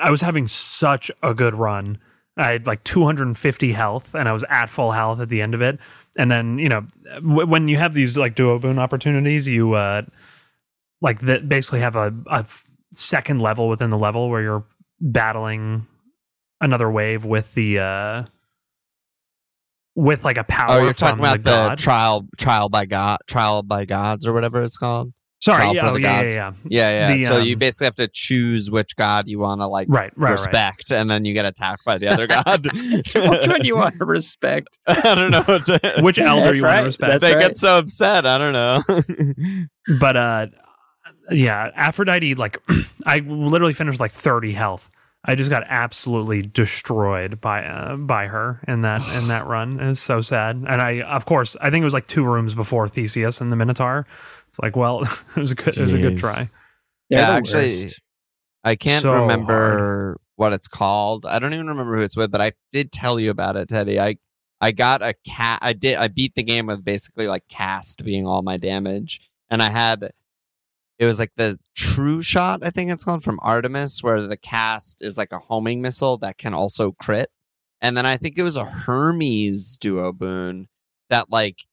I was having such a good run. I had like 250 health, and I was at full health at the end of it. And then you know w- when you have these like duo boon opportunities, you uh, like that basically have a second level within the level where you're battling another wave with the uh with like a power Oh, you're from talking about the the, trial trial by god trial by gods or whatever it's called. Sorry, yeah, oh, yeah, yeah, yeah. Yeah, yeah. The, so you um, basically have to choose which god you want to like Right, right, right. respect, and then you get attacked by the other god. Which one do you want to respect? I don't know. To, Which elder That's you want to respect? that's they right. get so upset. I don't know. but uh yeah aphrodite like i literally finished like 30 health i just got absolutely destroyed by uh, by her in that in that run it was so sad and i of course i think it was like two rooms before theseus and the minotaur it's like well it was a good it was a good try They're Yeah, actually- worst. I can't So remember what it's called. I don't even remember who it's with, but I did tell you about it, Teddy. I I got a cat. I did. I beat the game with basically like cast being all my damage, and I had. It was like the true shot, I think it's called from Artemis, where the cast is like a homing missile that can also crit. And then I think it was a Hermes duo boon that like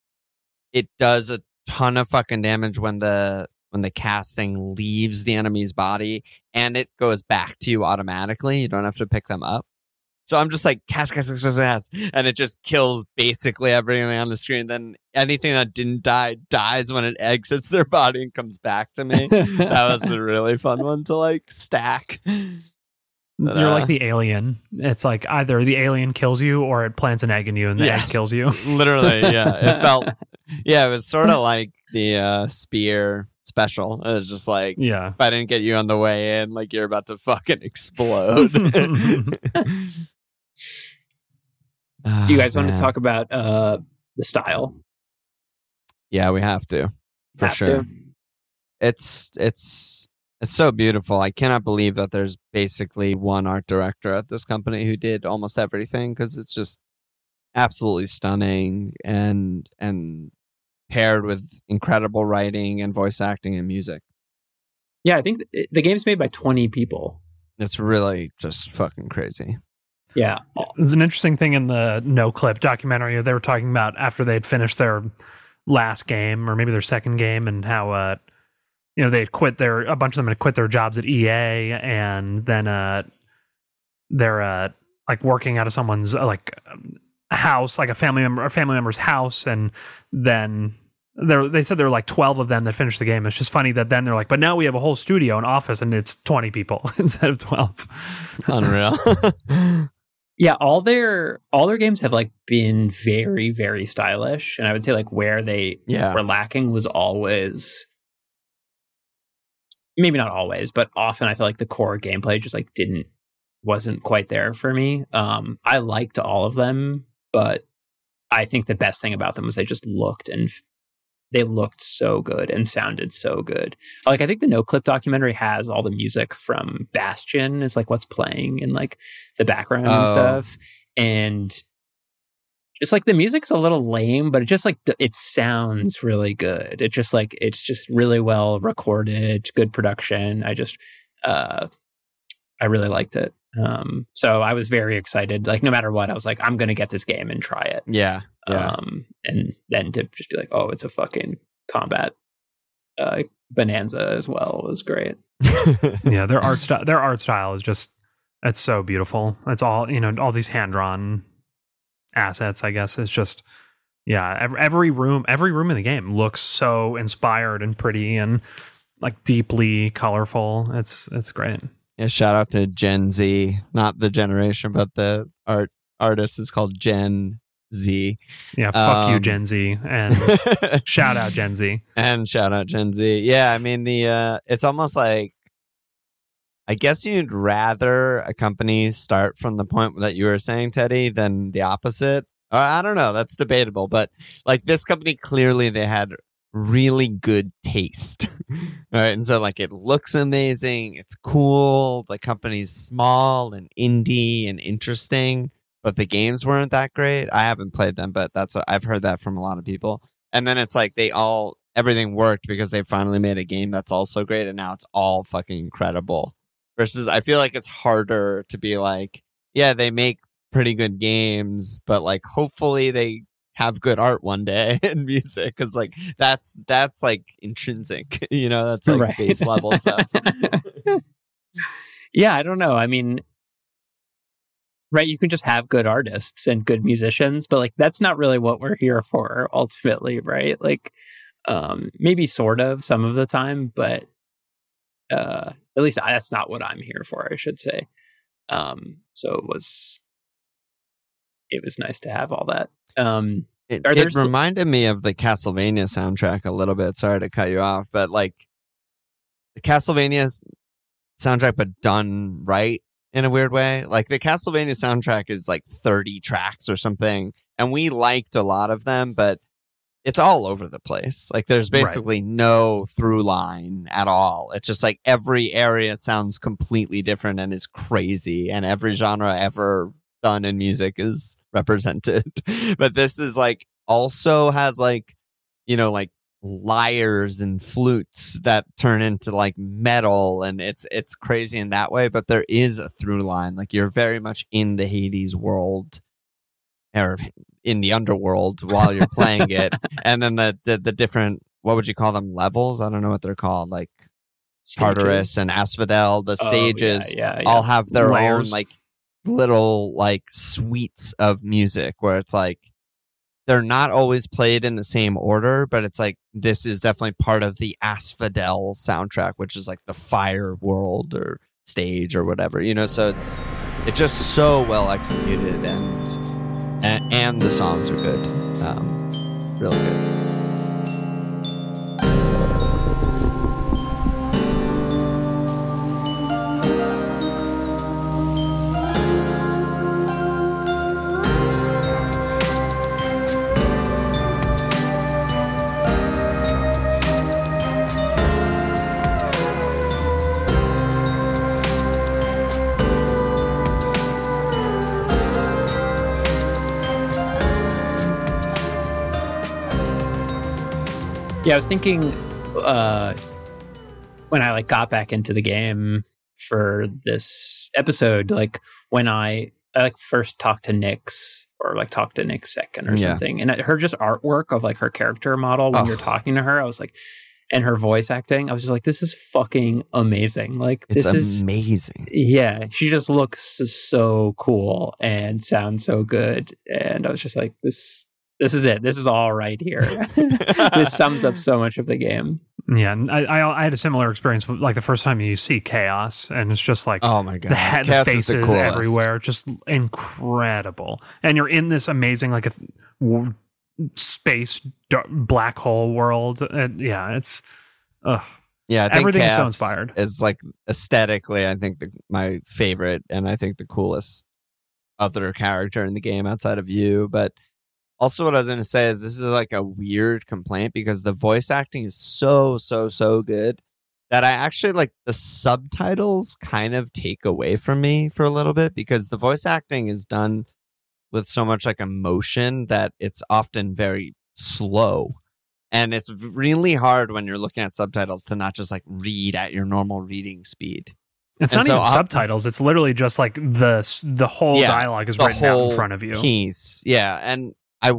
it does a ton of fucking damage when the when the cast thing leaves the enemy's body and it goes back to you automatically. You don't have to pick them up. So I'm just like cast, cast, cast, cast, cast, and it just kills basically everything on the screen. Then anything that didn't die dies when it exits their body and comes back to me. that was a really fun one to like stack. But, you're uh, like the alien it's like either the alien kills you or it plants an egg in you and the egg kills you Literally, yeah. It felt, yeah, it was sort of like the uh, spear special. It was just like, yeah if I didn't get you on the way in, like you're about to fucking explode. Do you guys want to Ah, talk about uh, the style? Yeah, we have to. For Have sure. to? It's it's it's so beautiful. I cannot believe that there's basically one art director at this company who did almost everything because it's just absolutely stunning and and paired with incredible writing and voice acting and music. Yeah, I think th- the game's made by 20 people. It's really just fucking crazy. Yeah. There's an interesting thing in the Noclip documentary they were talking about after they'd finished their last game or maybe their second game and how uh you know they had quit their a bunch of them had quit their jobs at EA and then uh they're uh like working out of someone's uh, like house like a family member a family member's house and then there they said there were like 12 of them that finished the game it's just funny that then they're like but now we have a whole studio and office and it's 20 people instead of 12 Unreal. Yeah, all their all their games have like been very very stylish and I would say like where they yeah. were lacking was always maybe not always, but often I feel like the core gameplay just like didn't wasn't quite there for me. Um I liked all of them, but I think the best thing about them was they just looked and they looked so good and sounded so good. Like I think the Noclip documentary has all the music from Bastion is like what's playing in like the background and Oh. stuff. And it's like the music's a little lame, but it just like it sounds really good. It just like it's just really well recorded, good production. I just uh I really liked it. Um so I was very excited. Like no matter what, I was like I'm going to get this game and try it. Yeah. Yeah. Um and then to just be like, "Oh, it's a fucking combat uh bonanza as well." was great. yeah, their art style their art style is just it's so beautiful. It's all you know, all these hand drawn assets. I guess it's just yeah. Every, every room, every room in the game looks so inspired and pretty and like deeply colorful. It's it's great. Yeah, shout out to Jen Zee, not the generation, but the art artist is called Jen Zee. Yeah, fuck you, Um, Jen Zee, and shout out Jen Zee. and shout out Jen Zee. Yeah, I mean the uh it's almost like I guess you'd rather a company start from the point that you were saying, Teddy, than the opposite. Or I don't know, that's debatable, but like this company clearly they had really good taste. right? And so like it looks amazing, it's cool, the company's small and indie and interesting, but the games weren't that great. I haven't played them, but that's I've heard that from a lot of people. and then it's like they all everything worked because they finally made a game that's also great, and now it's all fucking incredible. Versus, I feel like it's harder to be like, yeah, they make pretty good games, but like hopefully they have good art one day and music because like that's that's like intrinsic, you know, that's like Right. base level stuff. yeah, I don't know. I mean, right, you can just have good artists and good musicians, but like that's not really what we're here for ultimately, right? Like um maybe sort of some of the time, but uh at least I, that's not what I'm here for, I should say. Um so it was it was nice to have all that. Um It, Are it there s- reminded me of the Castlevania soundtrack a little bit. Sorry to cut you off, but like the Castlevania soundtrack, but done right in a weird way. Like the Castlevania soundtrack is like 30 tracks or something, and we liked a lot of them, but it's all over the place. Like there's Right. basically no through line at all. It's just like every area sounds completely different and is crazy, and every genre ever done in music is represented. but this is like also has like, you know, like lyres and flutes that turn into like metal and it's it's crazy in that way but there is a through line like you're very much in the hades world or in the underworld while you're playing it and then the, the the different what would you call them levels i don't know what they're called like tartarus stages. and asphodel the Oh, yeah, stages yeah, yeah. all have their Layers. own like little like suites of music where it's like they're not always played in the same order, but it's like this is definitely part of the Asphodel soundtrack, which is like the fire world or stage or whatever, you know. So it's it's just so well executed and and, and the songs are good, um, really good. Yeah, I was thinking uh when I like got back into the game for this episode, like when I I like first talked to Nyx or like talked to Nyx second or Yeah. something. And her just artwork of like her character model when Oh. you're talking to her, I was like and her voice acting, I was just like, this is fucking amazing. Like It's this is amazing. yeah, she just looks so cool and sounds so good. And I was just like, this this is it. This is all right here. this sums up so much of the game. Yeah, I, I I had a similar experience like the first time you see chaos, and it's just like Oh my god, the, head, the faces coolest. everywhere, just incredible. And you're in this amazing like a w- space dark, black hole world. And yeah, it's ugh. Yeah, I think Everything is so inspired. Is like aesthetically, I think the, my favorite, and I think the coolest other character in the game outside of you. But also, what I was going to say is this is like a weird complaint because the voice acting is so so so good that I actually like the subtitles kind of take away from me for a little bit because the voice acting is done with so much like emotion that it's often very slow and it's really hard when you're looking at subtitles to not just like read at your normal reading speed. It's And not so even I'll- subtitles. It's literally just like the the whole Yeah, dialogue is written out in front of you. Piece. Yeah, and I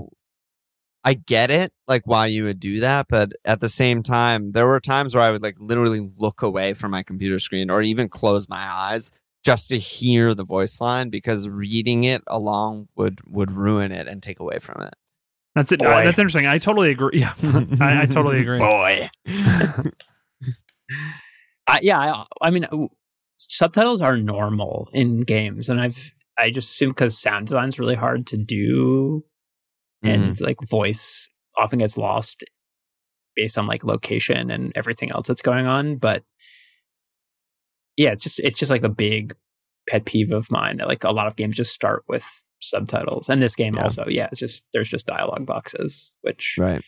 I get it like why you would do that, but at the same time there were times where I would like literally look away from my computer screen or even close my eyes just to hear the voice line because reading it along would would ruin it and take away from it. That's it. Boy. Uh, that's interesting. I totally agree. Yeah, I, I totally agree. Boy. I, yeah, I, I mean, uh, subtitles are normal in games, and I've I just assume because sound design's really hard to do, and Mhm. like voice often gets lost based on like location and everything else that's going on. But yeah, it's just it's just like a big pet peeve of mine that like a lot of games just start with subtitles, and this game Yeah. also, yeah, it's just there's just dialogue boxes, which Right.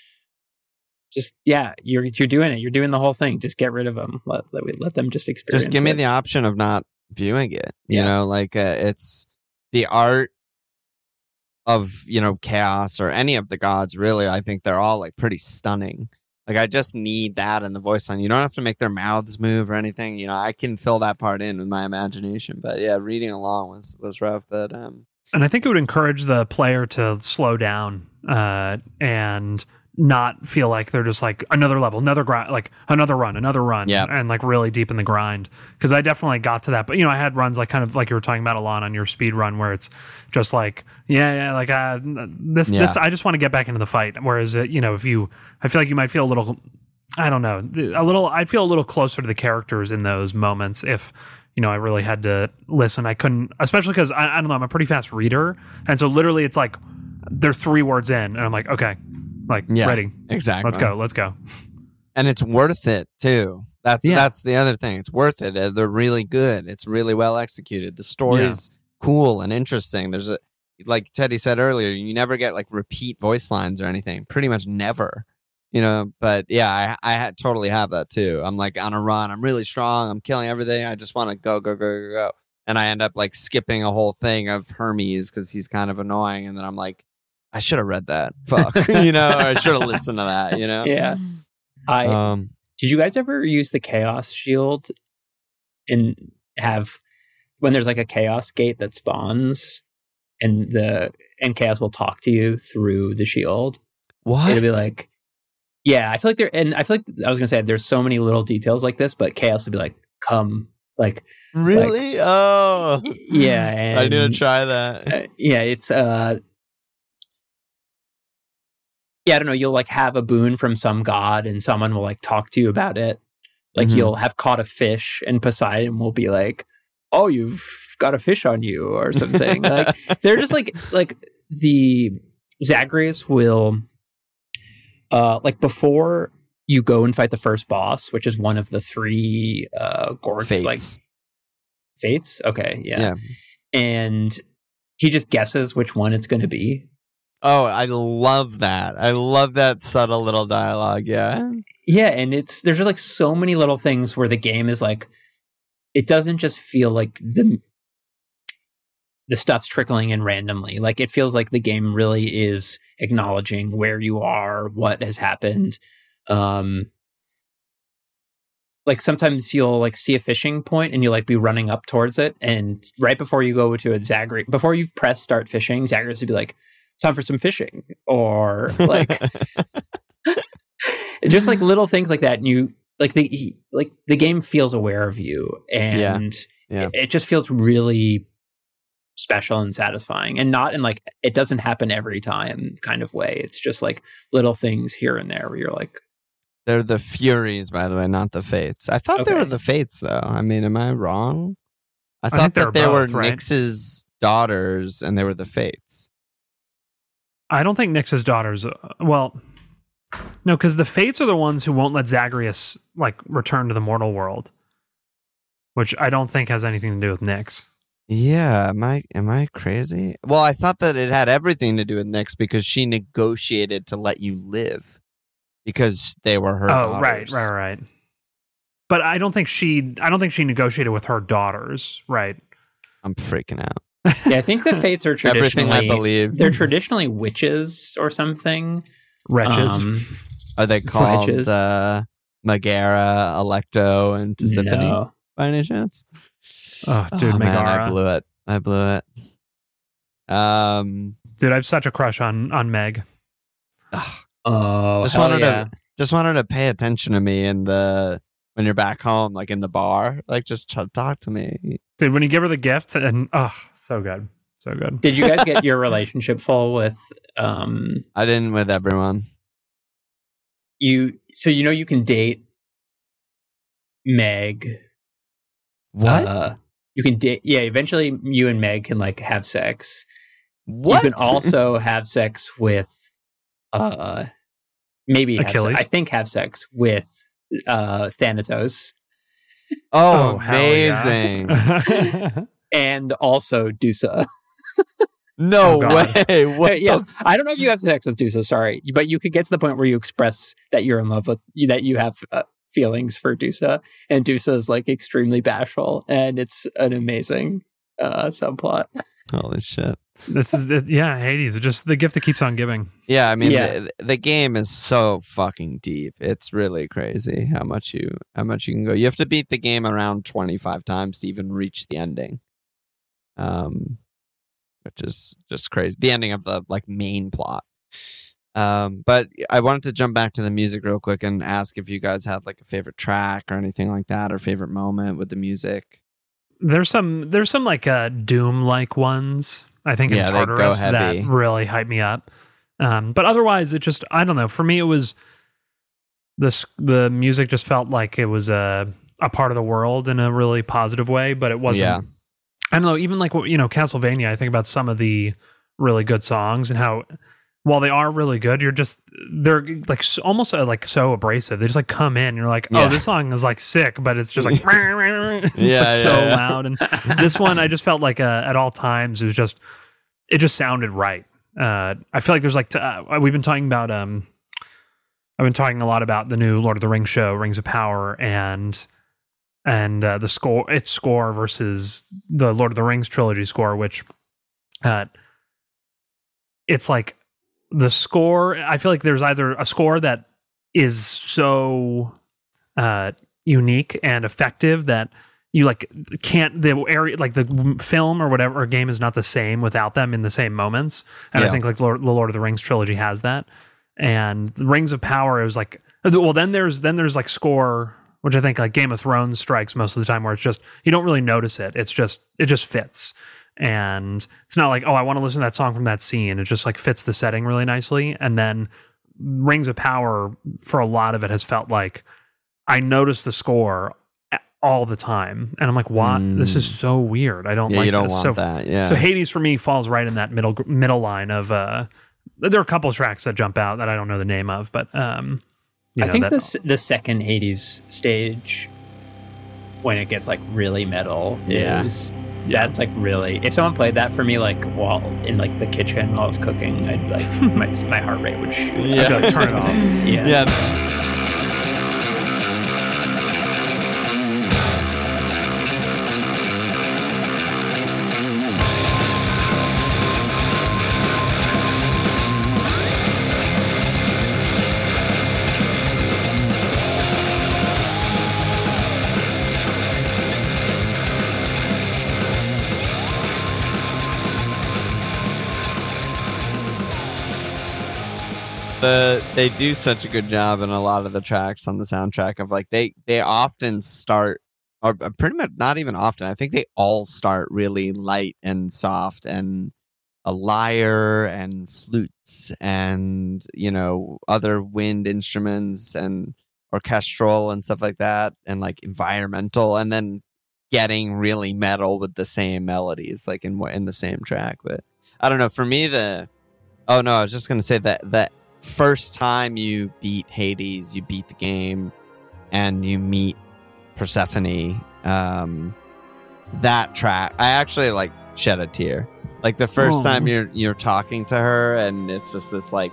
just yeah, you're you're doing it, you're doing the whole thing. Just get rid of them. Let let, let them just experience. just give me it. the option of not viewing it you Yeah. know like uh, it's the art of you know chaos or any of the gods really i think they're all like pretty stunning. Like i just need that in the voice line you don't have to make their mouths move or anything you know i can fill that part in with my imagination but yeah reading along was was rough but um And I think it would encourage the player to slow down uh, and not feel like they're just like another level, another grind, like another run, another run, Yeah. and like really deep in the grind. Because I definitely got to that, but you know, I had runs like kind of like you were talking about Alon on your speed run, where it's just like, yeah, yeah, like uh, this, this. I just want to get back into the fight. Whereas, it, you know, if you, I feel like you might feel a little, I don't know, a little. I'd feel a little closer to the characters in those moments if you know, I really had to listen. I couldn't, especially because I, I don't know, I'm a pretty fast reader. And so literally it's like they're three words in, and I'm like, okay, like, Yeah, ready. exactly Let's go. Let's go. and it's worth it too. That's Yeah. that's the other thing. It's worth it. Uh, They're really good. It's really well executed. The story's cool and interesting. There's a like Teddy said earlier, you never get like repeat voice lines or anything. Pretty much never. You know, but yeah, I I had, totally have that too. I'm like on a run. I'm really strong. I'm killing everything. I just want to go go go go go. And I end up like skipping a whole thing of Hermes because he's kind of annoying. And then I'm like, I should have read that. Fuck, you know, I should have listened to that. You know. Yeah. I Um, did you guys ever use the chaos shield and have when there's like a chaos gate that spawns and the and chaos will talk to you through the shield? what? It'll be like yeah, I feel like there and I feel like I was gonna say there's so many little details like this, but chaos would be like, come like Really? oh. yeah, and I need to try that. uh, yeah, it's uh yeah, I don't know, you'll like have a boon from some god and someone will like talk to you about it. Like Mhm. you'll have caught a fish and Poseidon will be like, "Oh, you've got a fish on you" or something. like they're just like like the Zagreus will uh like before you go and fight the first boss, which is one of the three uh gorge Fates. like fates. Okay, yeah. Yeah. And he just guesses which one it's going to be. Oh, I love that. I love that subtle little dialogue. Yeah. Yeah, and it's there's just like so many little things where the game is like it doesn't just feel like the the stuff's trickling in randomly. Like it feels like the game really is acknowledging where you are, what has happened. Um like sometimes you'll like see a fishing point and you'll like be running up towards it and right before you go to a Zagreus before you've pressed start fishing, Zagreus would be like, time for some fishing. Or like just like little things like that and you like the like the game feels aware of you and Yeah. It, it just feels really special and satisfying and not in like it doesn't happen every time kind of way it's just like little things here and there where you're like They're the Furies, by the way, not the Fates. I thought they were the Fates, though. I mean, am I wrong? I think thought that were they were both, right? Nyx's daughters and they were the Fates. I don't think Nyx's daughters. uh, Well, no, because the Fates are the ones who won't let Zagreus like return to the mortal world, which I don't think has anything to do with Nyx. Yeah, am I am I crazy? Well, I thought that it had everything to do with Nyx because she negotiated to let you live because they were her. oh, right, right, right. But I don't think she. I don't think she negotiated with her daughters. Right. I'm freaking out. Yeah i think the fates are Everything I traditionally believe. they're traditionally witches or something Wretches. Um, Are they called Witches. uh, Megara, Alecto, and Tisiphone no. by any chance? oh, dude, oh, man, I blew it. I blew it. Um, Dude, I have such a crush on on Meg. oh just hell wanted yeah. to just wanted to pay attention to me in the when you're back home, like in the bar, like just ch- talk to me. Dude, when you give her the gift, and oh, so good, so good. did you guys get your relationship full with um I didn't with everyone. you so you know you can date meg What? Uh, you can date. Yeah, eventually you and Meg can like have sex. what? You can also have sex with, uh, maybe have se- I think have sex with uh Thanatos oh, hell yeah. amazing! and also Dusa. No Oh, way! What? yeah, the f- I don't know if you have sex with Dusa. Sorry, but you could get to the point where you express that you're in love with that you have uh, feelings for Dusa, and Dusa is like extremely bashful, and it's an amazing uh subplot. Holy shit! This is it- yeah, Hades, just the gift that keeps on giving. Yeah, I mean Yeah. The, the game is so fucking deep. It's really crazy how much you how much you can go. You have to beat the game around 25 times to even reach the ending. Um which is just crazy. The ending of the like main plot. Um but I wanted to jump back to the music real quick and ask if you guys had like a favorite track or anything like that or favorite moment with the music. There's some there's some like uh Doom like ones. I think Yeah, in Tartarus that really hype me up. Um, but otherwise, it just I don't know. For me, it was this the music just felt like it was a a part of the world in a really positive way, but it wasn't. Yeah. I don't know. Even like what you know, Castlevania. I think about some of the really good songs and how. While they are really good, you're just they're like s almost uh, like so abrasive. They just like come in. You're like, oh, Yeah. this song is like sick, but it's just like it's Yeah, like so yeah, yeah. loud. And this one, I just felt like uh, at all times it was just it just sounded right. Uh, I feel like there's like t- uh, we've been talking about um, I've been talking a lot about the new Lord of the Rings show, Rings of Power, and and uh, the score, its score versus the Lord of the Rings trilogy score, which uh, it's like the score. I feel like there's either a score that is so uh, unique and effective that you like can't the area like the film or whatever or game is not the same without them in the same moments. And i think like Lord, the lord of the rings trilogy has that. And rings of power is like well then there's then there's like score which i think like game of thrones strikes most of the time where it's just you don't really notice it. It's just it just fits and it's not like oh i want to listen to that song from that scene it just like fits the setting really nicely and then rings of power for a lot of it has felt like i notice the score all the time and i'm like what this is so weird i don't Mm. Yeah, like you don't this. want so, that. Yeah. so hades for me falls right in that middle middle line of uh there are a couple tracks that jump out that i don't know the name of but um you I know, think that- this the second Hades stage, when it gets like really metal, Yeah. is that's like really. If someone played that for me, like while in like the kitchen while I was cooking, I'd like my my heart rate would shoot. Yeah. I'd like, turn it off. Yeah. yeah. The they do such a good job in a lot of the tracks on the soundtrack of like they they often start or uh, pretty much not even often i think they all start really light and soft and a lyre and flutes and you know other wind instruments and orchestral and stuff like that and like environmental and then getting really metal with the same melodies like in in the same track but i don't know for me the oh no i was just gonna say that that first time you beat Hades, you beat the game, and you meet Persephone. Um, that track, I actually like shed a tear. Like the first Aw. time you're you're talking to her, and it's just this like,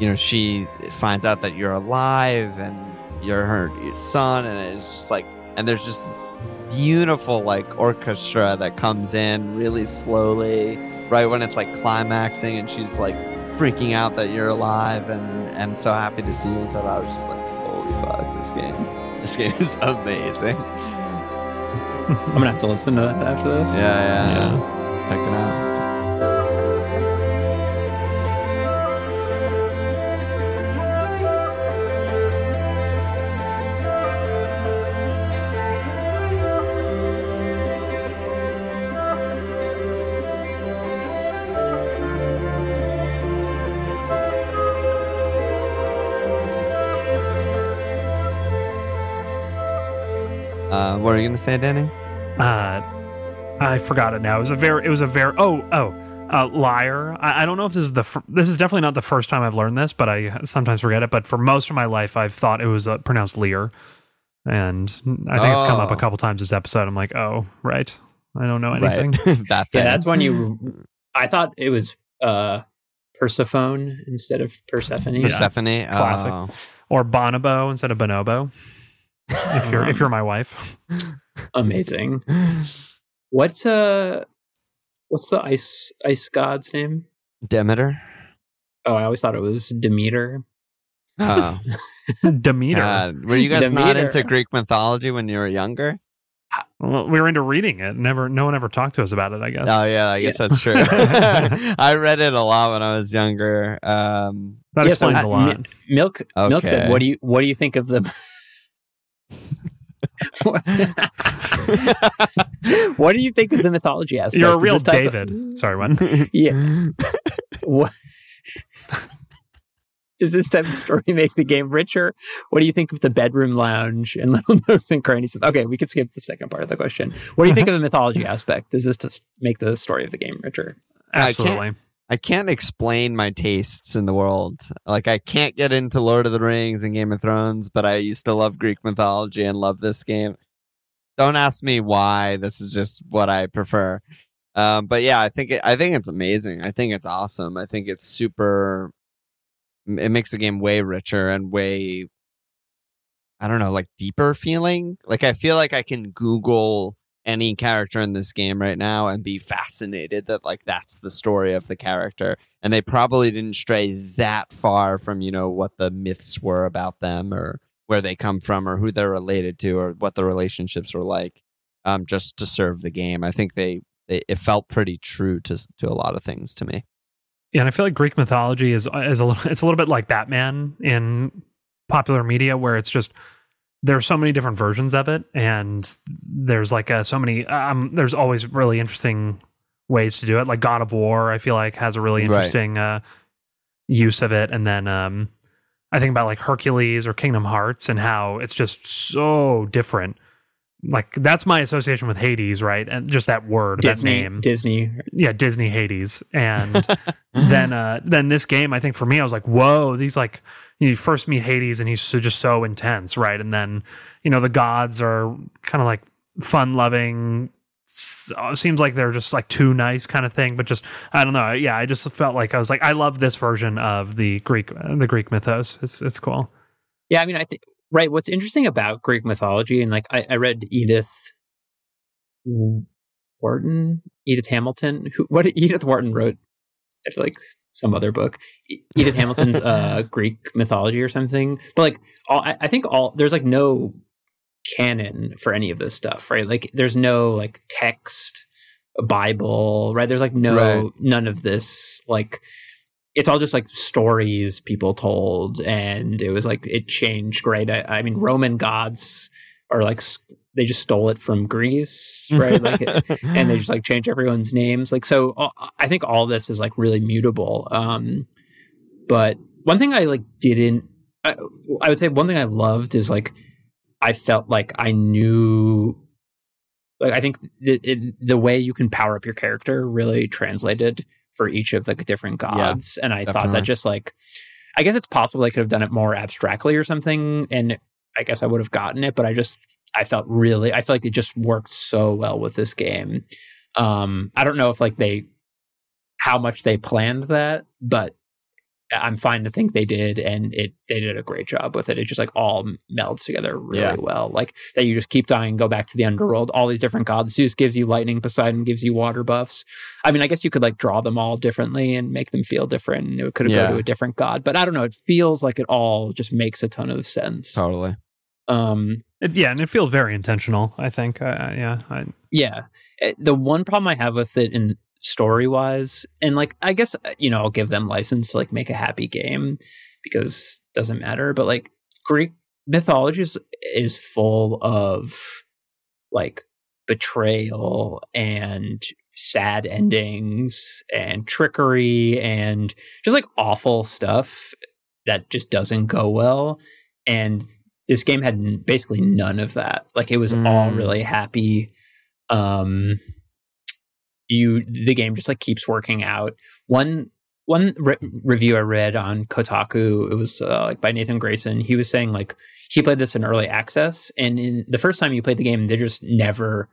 you know, she finds out that you're alive and you're her son, and it's just like, and there's just this beautiful like orchestra that comes in really slowly, right when it's like climaxing, and she's like freaking out that you're alive and and so happy to see you. So I was just like, holy fuck, this game, this game is amazing. I'm gonna have to listen to that after this. Yeah, yeah, yeah. Check it out. What are you gonna say, Danny? uh i forgot it now it was a very it was a very oh oh uh, lyre I, I don't know if this is the fir- this is definitely not the first time i've learned this but i sometimes forget it but for most of my life i've thought it was uh, pronounced lear and i think it's come up a Oh. couple times this episode i'm like oh right i don't know anything Right, that Yeah, that's when you. I thought it was uh Persephone instead of Persephone. Yeah. Persephone. Classic. Oh. or bonobo instead of bonobo if you're if you're my wife Amazing. What's uh what's the ice ice god's name? Demeter. Oh, I always thought it was Demeter. Oh, Demeter. God. Were you guys not into Greek mythology when you were younger? Well, we were into reading it. Never, no one ever talked to us about it. I guess. Oh yeah, I guess Yeah. that's true. I read it a lot when I was younger. Um, that Yeah, so explains I- a lot. Milk Milk said, "What do you what do you think of the What do you think of the mythology aspect? You're a real this type of- David. Sorry, one. yeah. What does this type of story make the game richer? What do you think of the bedroom lounge and little nooks and crannies? Okay, we could skip the second part of the question. What do you think of the mythology aspect? Does this just make the story of the game richer? I can't- Absolutely. I can't explain my tastes in the world. Like I can't get into Lord of the Rings and Game of Thrones, but I used to love Greek mythology and love this game. Don't ask me why. This is just what I prefer. Um, but yeah, I think it, I think it's amazing. I think it's awesome. I think it's super. It makes the game way richer and way. I don't know, like deeper feeling. Like I feel like I can Google any character in this game right now and be fascinated that like that's the story of the character. And they probably didn't stray that far from you know what the myths were about them or where they come from or who they're related to or what the relationships were like um, just to serve the game. I think they, they it felt pretty true to to a lot of things to me. Yeah, and I feel like Greek mythology is is a little, it's a little bit like Batman in popular media, where it's just there's so many different versions of it, and there's like uh, so many. Um, there's always really interesting ways to do it. Like God of War, I feel like has a really Right. interesting uh, use of it, and then um, I think about like Hercules or Kingdom Hearts and how it's just so different. Like that's my association with Hades, right? And just that word, Disney, that name Disney. yeah disney hades and then uh then this game i think for me i was like whoa these like you first meet hades and he's just so intense right and then you know the gods are kind of like fun loving uh, seems like they're just like too nice kind of thing but just i don't know yeah i just felt like i was like i love this version of the greek uh, the greek mythos it's it's cool Yeah, I mean, I think right. What's interesting about Greek mythology, and like I, I read Edith Wharton, Edith Hamilton. Who? What Edith Wharton wrote? I feel like some other book. Edith Hamilton's uh, Greek mythology or something. But like, all, I, I think all there's like no canon for any of this stuff, right? Like, there's no like text, Bible, right? There's like no Right. none of this like it's all just like stories people told and it was like it changed right i, I mean roman gods are like they just stole it from greece right? Like and they just like change everyone's names. Like so uh, i think all this is like really mutable. Um but one thing i like didn't I, I would say one thing i loved is like i felt like i knew like i think the, it, the way you can power up your character really translated for each of the different gods. And i thought that just like i guess it's possible they could have done it more abstractly or something and i guess i would have gotten it but i just i felt really i feel like it just worked so well with this game. Um i don't know if like they how much they planned that but i'm fine to think they did and it they did a great job with it. It just like all melds together really Yeah. well. Like that you just keep dying go back to the underworld all these different gods. Zeus gives you lightning poseidon gives you water buffs. I mean i guess you could like draw them all differently and make them feel different and it could Yeah. go to a different god but i don't know it feels like it all just makes a ton of sense. Totally. Um It- yeah and it feels very intentional i think uh, yeah I, Yeah. Eh, The one problem I have with it in story wise, and like, I guess, uh, you know, I'll give them license to like make a happy game because it doesn't matter. But like, Greek mythology is, is full of like betrayal and sad endings and trickery and just like awful stuff that just doesn't go well. And this game had basically none of that. Like, it was all Mm. really happy. Um you the game just like keeps working out. One one re- review i read on kotaku it was uh, like by nathan grayson. He was saying like he played this in early access and in the first time you played the game they just never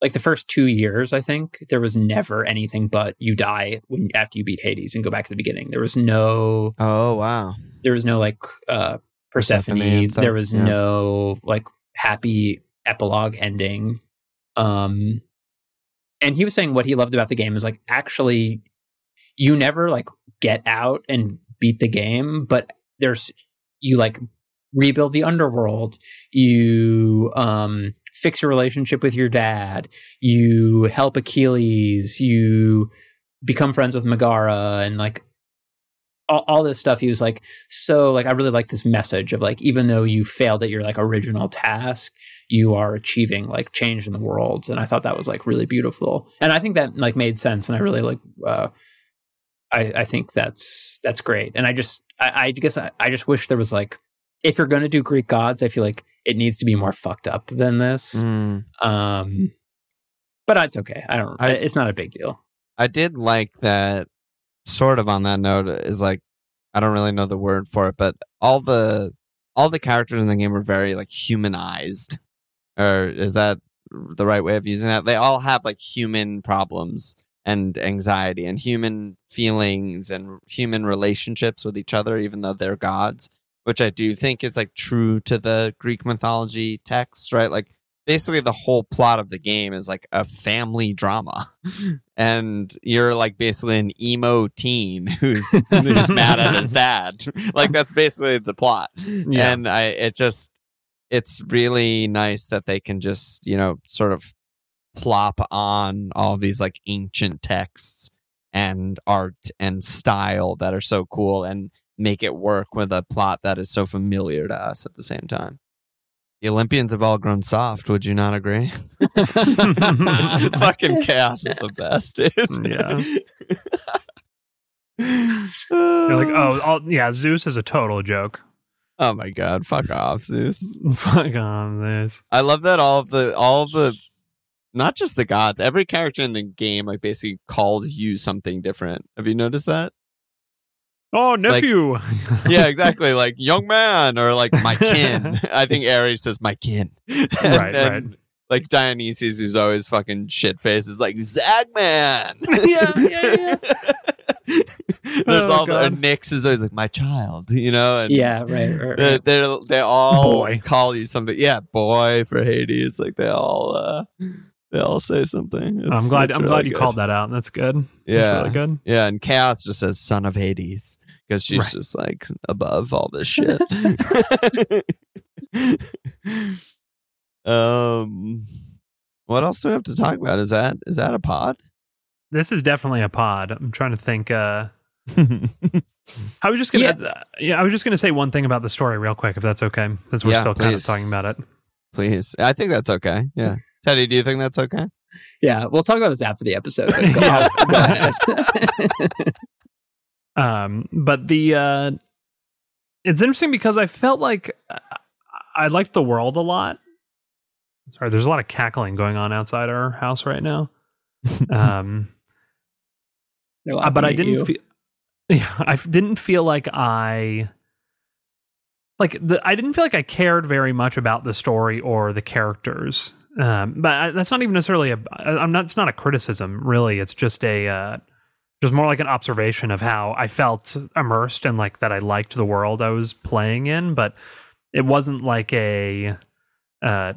like the first two years i think there was never anything but you die when after you beat hades and go back to the beginning. There was no oh wow. there was no like uh Persephone. Persephone there was yeah. no like happy epilogue ending. Um and he was saying what he loved about the game is like actually you never like get out and beat the game, but there's you like rebuild the underworld, you um fix your relationship with your dad, you help Achilles, you become friends with Megara and like all, all this stuff. He was like, so like I really like this message of like even though you failed at your like original task, you are achieving like change in the world. And I thought that was like really beautiful. And I think that like made sense. And I really like uh I, I think that's that's great. And I just I, I guess I, I just wish there was like if you're gonna do Greek gods, I feel like it needs to be more fucked up than this. Mm. Um but it's okay. I don't I- it's not a big deal. I did like that. Sort of on that note is like I don't really know the word for it, but all the all the characters in the game are very like humanized. Or is that the right way of using that? They all have like human problems and anxiety and human feelings and human relationships with each other, even though they're gods, which I do think is like true to the Greek mythology text, right? Like basically the whole plot of the game is like a family drama. And you're like basically an emo teen who's who's mad at his dad. Like that's basically the plot. Yeah. And I it just it's really nice that they can just, you know, sort of plop on all these like ancient texts and art and style that are so cool and make it work with a plot that is so familiar to us at the same time. The Olympians have all grown soft, would you not agree? Fucking chaos is the best, dude. Yeah. You're like, oh, all, yeah, Zeus is a total joke. Oh my god, fuck off, Zeus. Fuck on this. I love that all of the all of the not just the gods, every character in the game like basically calls you something different. Have you noticed that? Oh, nephew. Yeah, exactly. like young man or like my kin. I think Ares says my kin. And Right, then, right. Like Dionysus, who's always fucking shit faced, is like Zagman. Yeah, yeah, yeah. There's Oh, all the God. Nyx is always like my child, you know, and Yeah, right, right, they right. they they all Boy. call you something. Yeah, boy for Hades. Like they all uh they all say something. It's- I'm glad. I'm really glad you good. called that out. That's good. Yeah, That's really good. yeah. And Chaos just says son of Hades because she's Right. just like above all this shit. um, what else do we have to talk about? Is that is that a pod? This is definitely a pod. I'm trying to think. Uh, I was just gonna. Yeah. I was just gonna say one thing about the story real quick, if that's okay, since we're Yeah, still kind of talking about it. Please, I think that's okay. Yeah, Teddy, do you think that's okay? Yeah, we'll talk about this after the episode. but Go, go ahead. Um, but the uh, it's interesting because I felt like I, I liked the world a lot. Sorry, there's a lot of cackling going on outside our house right now. Um, They're Uh, laughing but I didn't you. feel yeah, I f- didn't feel like I like the I didn't feel like I cared very much about the story or the characters. Um, but I, that's not even necessarily a I'm not it's not a criticism really. It's just a uh, just more like an observation of how I felt immersed and like that I liked the world I was playing in, but it wasn't like a uh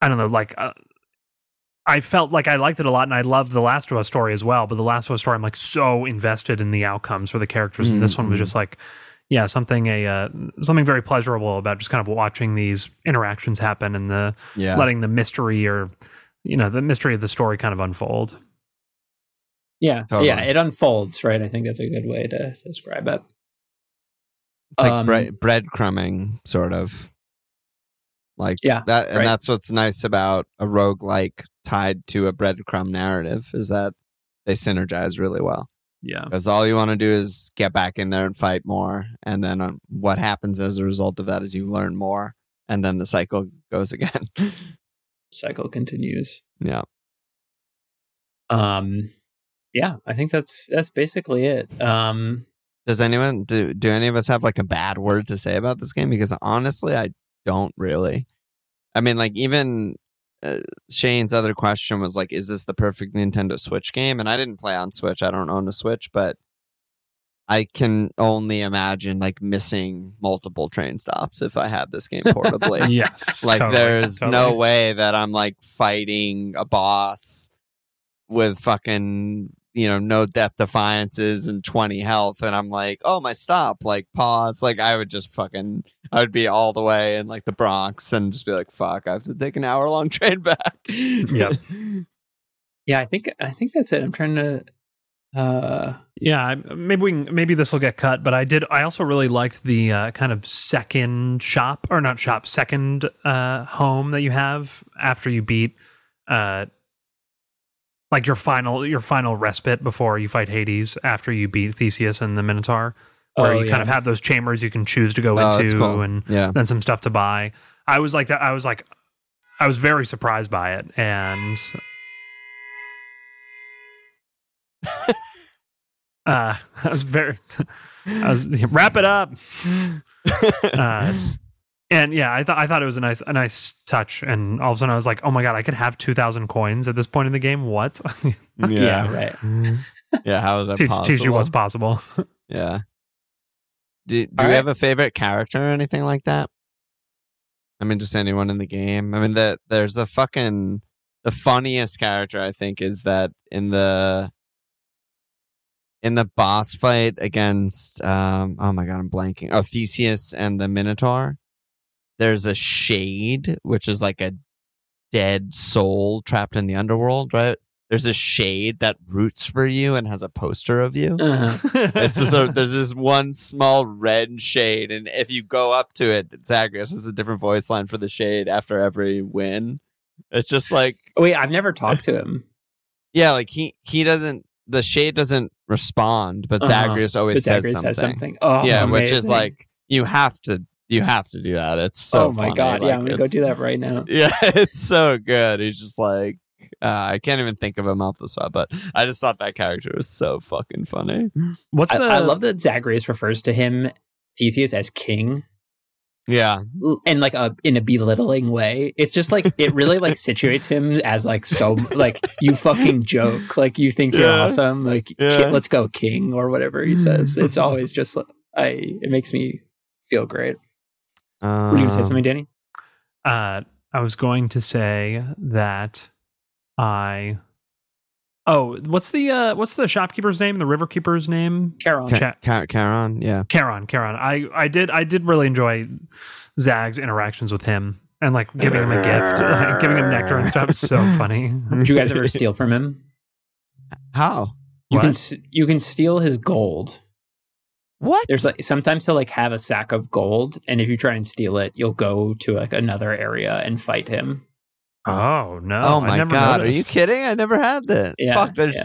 I don't know like uh, I felt like I liked it a lot and I loved the Last of Us story as well. But the Last of Us story, I'm like so invested in the outcomes for the characters. And this one was Mhm. just like, yeah, something a uh, something very pleasurable about just kind of watching these interactions happen and the Yeah, letting the mystery or you know the mystery of the story kind of unfold. Yeah, Totally. yeah, it unfolds, right? I think that's a good way to describe it. it's like um, bread breadcrumbing, sort of. Like Yeah, that, and right. that's what's nice about a rogue like tied to a breadcrumb narrative is that they synergize really well. Yeah, Because all you want to do is get back in there and fight more, and then um, what happens as a result of that is you learn more, and then the cycle goes again. Cycle continues. yeah. Um, yeah, I think that's that's basically it. Um, Does anyone do? Do any of us have like a bad word to say about this game? Because honestly, I don't really. I mean, like even uh, Shane's other question was like, "Is this the perfect Nintendo Switch game?" And I didn't play on Switch. I don't own a Switch, but I can only imagine like missing multiple train stops if I had this game portably. yes, like totally, there's no way that I'm like fighting a boss with fucking you know no death defiances and 20 health and i'm like oh my stop like pause like i would just fucking i would be all the way in like the bronx and just be like fuck i have to take an hour long train back Yep. Yeah, I think I think that's it. I'm trying to. Uh, Yeah, maybe we can, maybe this will get cut, but I did. I also really liked the uh, kind of second shop or not shop, second uh, home that you have after you beat, uh, like your final your final respite before you fight Hades after you beat Theseus and the Minotaur, where Oh, you yeah. kind of have those chambers you can choose to go Oh, into cool. and yeah then some stuff to buy. I was like that. I was like, I was very surprised by it, and uh, I was very. I was wrap it up. Uh, and yeah, I thought I thought it was a nice a nice touch, and all of a sudden I was like, oh my god, I could have two thousand coins at this point in the game. What? yeah. right. yeah how is that teach, possible teach you what's possible. yeah do, do All you right. have a favorite character or anything like that i mean just anyone in the game i mean the, there's a fucking the funniest character i think is that in the in the boss fight against um oh my god i'm blanking oh theseus and the minotaur there's a shade which is like a dead soul trapped in the underworld right there's a shade that roots for you and has a poster of you Uh-huh. it's just a, there's this one small red shade, and if you go up to it, Zagreus has a different voice line for the shade after every win. It's just like, Wait, I've never talked to him. yeah, like he he doesn't the shade doesn't respond, but Uh-huh. Zagreus always But says Zagreus something. says something. Oh, yeah, which is like you have to you have to do that. It's so oh my funny. god! yeah, I'm gonna go do that right now. Yeah, it's so good. He's just like. Uh, I can't even think of him off the spot, but I just thought that character was so fucking funny. What's I, the? I love that Zagreus refers to him Theseus as king, Yeah, l- and like a in a belittling way. It's just like it really like situates him as like so like you fucking joke, like you think you're Yeah. awesome, like ki- Yeah. let's go king or whatever he says. It's always just like I. It makes me feel great. Were you gonna say Um, something, Danny? Uh, I was going to say that I. Oh, what's the uh, what's the shopkeeper's name? The river keeper's name? Charon. Ca- Ca- Charon, yeah. Charon. Charon. I I did I did really enjoy Zag's interactions with him and like giving him a gift, like, giving him nectar and stuff. It's so funny. Did you guys ever steal from him? How? You What? can you can steal his gold. What? There's like sometimes he'll like have a sack of gold, and if you try and steal it, you'll go to like another area and fight him. Oh no! oh I my never god, are you kidding? I never had that. Yeah, Fuck, there's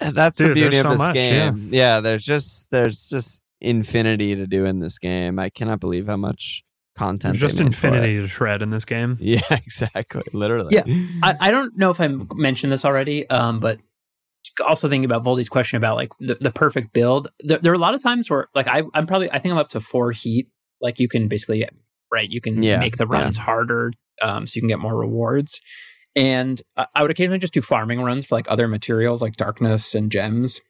yeah. that's the beauty of so this much, game. Yeah. there's just there's just infinity to do in this game. I cannot believe how much content. There's just they made for it. infinity to shred in this game. Yeah, exactly. Literally. Yeah. I, I don't know if I m- mentioned this already, um, but also thinking about Voldy's question about like the, the perfect build. There, there are a lot of times where like I, I'm probably I think I'm up to four heat. Like you can basically right, you can Yeah, make the yeah. runs harder, um, so you can get more rewards. And I I would occasionally just do farming runs for like other materials like darkness and gems.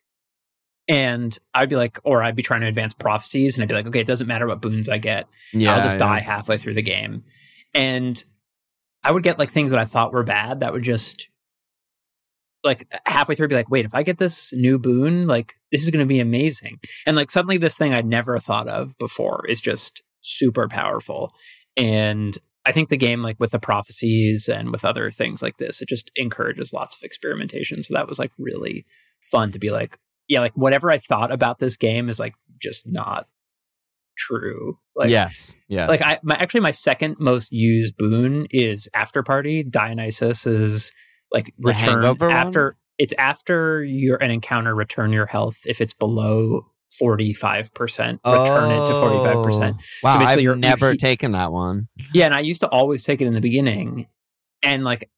And I'd be like, or I'd be trying to advance prophecies, and I'd be like, okay, it doesn't matter what boons I get. yeah. I'll just yeah. die halfway through the game. And I would get like things that I thought were bad that would just like halfway through be like, wait, if I get this new boon, like this is going to be amazing. And like suddenly this thing I'd never thought of before is just super powerful. And I think the game, like with the prophecies and with other things like this, it just encourages lots of experimentation. So that was like really fun to be like, yeah, like whatever I thought about this game is like just not true. Like, yes. Yes. like I my, actually my second most used boon is After Party. Dionysus is like The return Hangover one? after it's after your an encounter return your health if it's below forty five percent. Return it to forty five percent. Oh. Wow, basically I've never he- taken that one. Yeah, and I used to always take it in the beginning, and like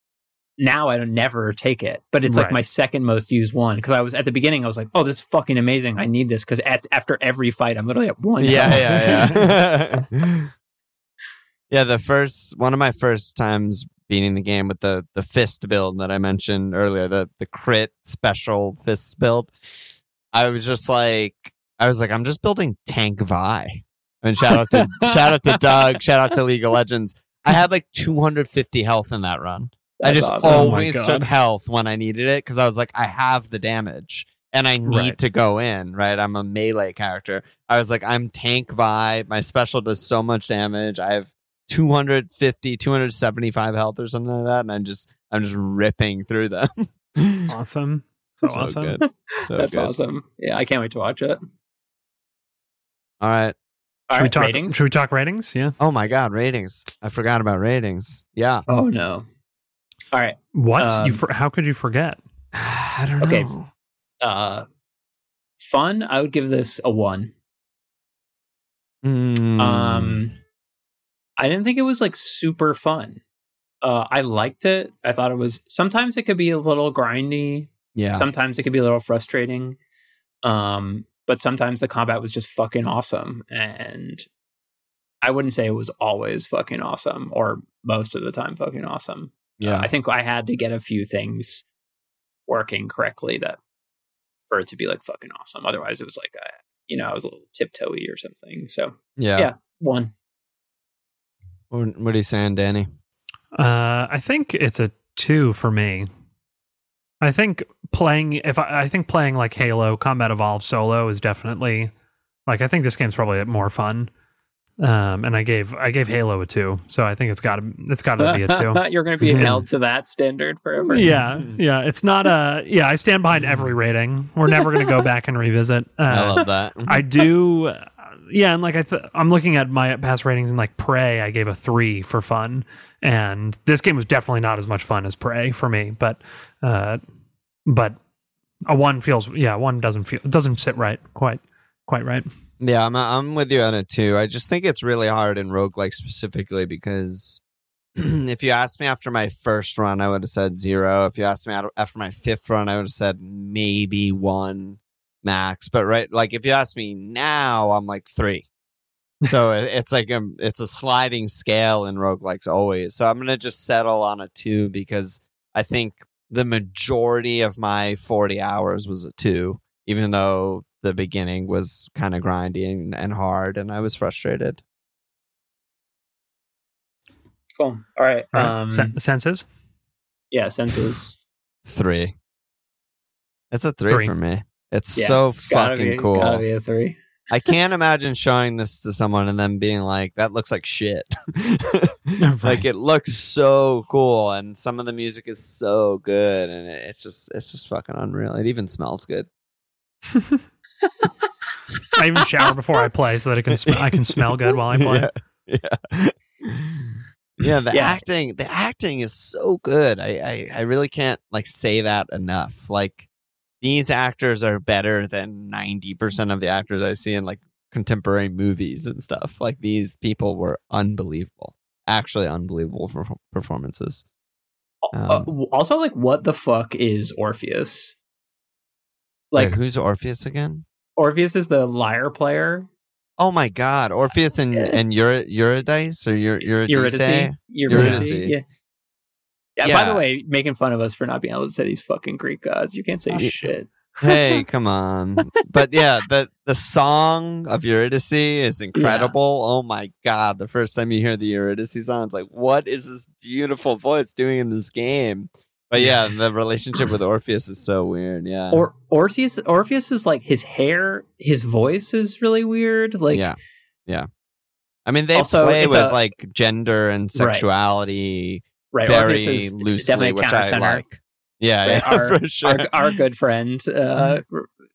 now I don't never take it, but it's like my second most used one because I was at the beginning I was like, oh, this is fucking amazing. I need this because after every fight I'm literally at one. Yeah, yeah, yeah. yeah, the first one of my first times beating the game with the the fist build that I mentioned earlier, the the crit special fist build. I was just like I was like, I'm just building tank Vi. And shout out to shout out to Doug, shout out to League of Legends. I had like 250 health in that run. I just awesome. Oh always God. took health when I needed it because I was like, I have the damage and I need Right. to go in, right? I'm a melee character. I was like, I'm tank vibe. My special does so much damage. I have 250, 275 health or something like that. And I'm just, I'm just ripping through them. Awesome. So, awesome. good. So That's good. awesome. Yeah, I can't wait to watch it. All right. All Should we talk ratings? should we talk ratings? Yeah. Oh my God. Ratings. I forgot about ratings. Yeah. Oh no. All right. What? you Um, for, how could you forget? I don't Okay. know. Uh fun, I would give this a 1. Mm. Um I didn't think it was like super fun. Uh I liked it. I thought it was sometimes it could be a little grindy, yeah. sometimes it could be a little frustrating. Um but sometimes the combat was just fucking awesome and I wouldn't say it was always fucking awesome or most of the time fucking awesome. yeah. I think I had to get a few things working correctly that for it to be like fucking awesome. Otherwise, it was like, uh, you know, I was a little tiptoey or something. So yeah. yeah. one. What, what are you saying, Danny? Uh, I think it's a two for me. I think playing if I, I think playing like Halo Combat Evolved solo is definitely like I think this game's probably more fun. Um, and I gave I gave Halo a two, so I think it's got to it's got to be a two. You're going to be held to that standard forever. yeah, yeah. It's not a yeah. I stand behind every rating. We're never going to go back and revisit. Uh, I love that. I do. Yeah, and like I, th- I'm looking at my past ratings, and like Prey, I gave a three for fun, and this game was definitely not as much fun as Prey for me. But, uh, but a one feels yeah, one doesn't feel doesn't sit right quite quite right. Yeah, I'm I'm with you on it too. I just think it's really hard in roguelike specifically because if you asked me after my first run, I would have said zero. If you asked me after my fifth run, I would have said maybe one max. But right, like if you ask me now, I'm like three. So it's like a, it's a sliding scale in roguelikes always. So I'm gonna just settle on a two because I think the majority of my 40 hours was a two, even though the beginning was kind of grindy and, and hard, and I was frustrated. Cool. All right. All right. Um, Sen- senses. yeah. Senses. Three. It's a three, Three. for me. It's Yeah, so it's fucking be, cool. Gotta be a three. I can't imagine showing this to someone and them being like, "That looks like shit." Like it looks so cool, and some of the music is so good, and it- it's just it's just fucking unreal. It even smells good. I even shower before I play so that I can sm- I can smell good while I play. Yeah, yeah. Yeah, the Yeah. acting, the acting is so good. I, I, I really can't like say that enough. Like these actors are better than ninety percent of the actors I see in like contemporary movies and stuff. Like these people were unbelievable, actually unbelievable for performances. Uh, Um, also, like, what the fuck is Orpheus? Like, Wait, who's Orpheus again? Orpheus is the lyre player. Oh my God, Orpheus and and Eur- Eurydice or Eur- Eurydice? Eurydice. Eurydice. Yeah. Yeah, By the way, making fun of us for not being able to say these fucking Greek gods. You can't say Yeah. shit. hey, come on. But yeah, the the song of Eurydice is incredible. Oh my god, the first time you hear the Eurydice song, it's like, what is this beautiful voice doing in this game? But yeah, the relationship with Orpheus is so weird. Yeah. Or Orpheus, Orpheus is like his hair, his voice is really weird. Like, yeah. Yeah. I mean, they Also, play with a- like gender and sexuality right? very Orpheus is loosely, definitely which I like. Yeah, Right, yeah, our- for sure. Our, our good friend uh,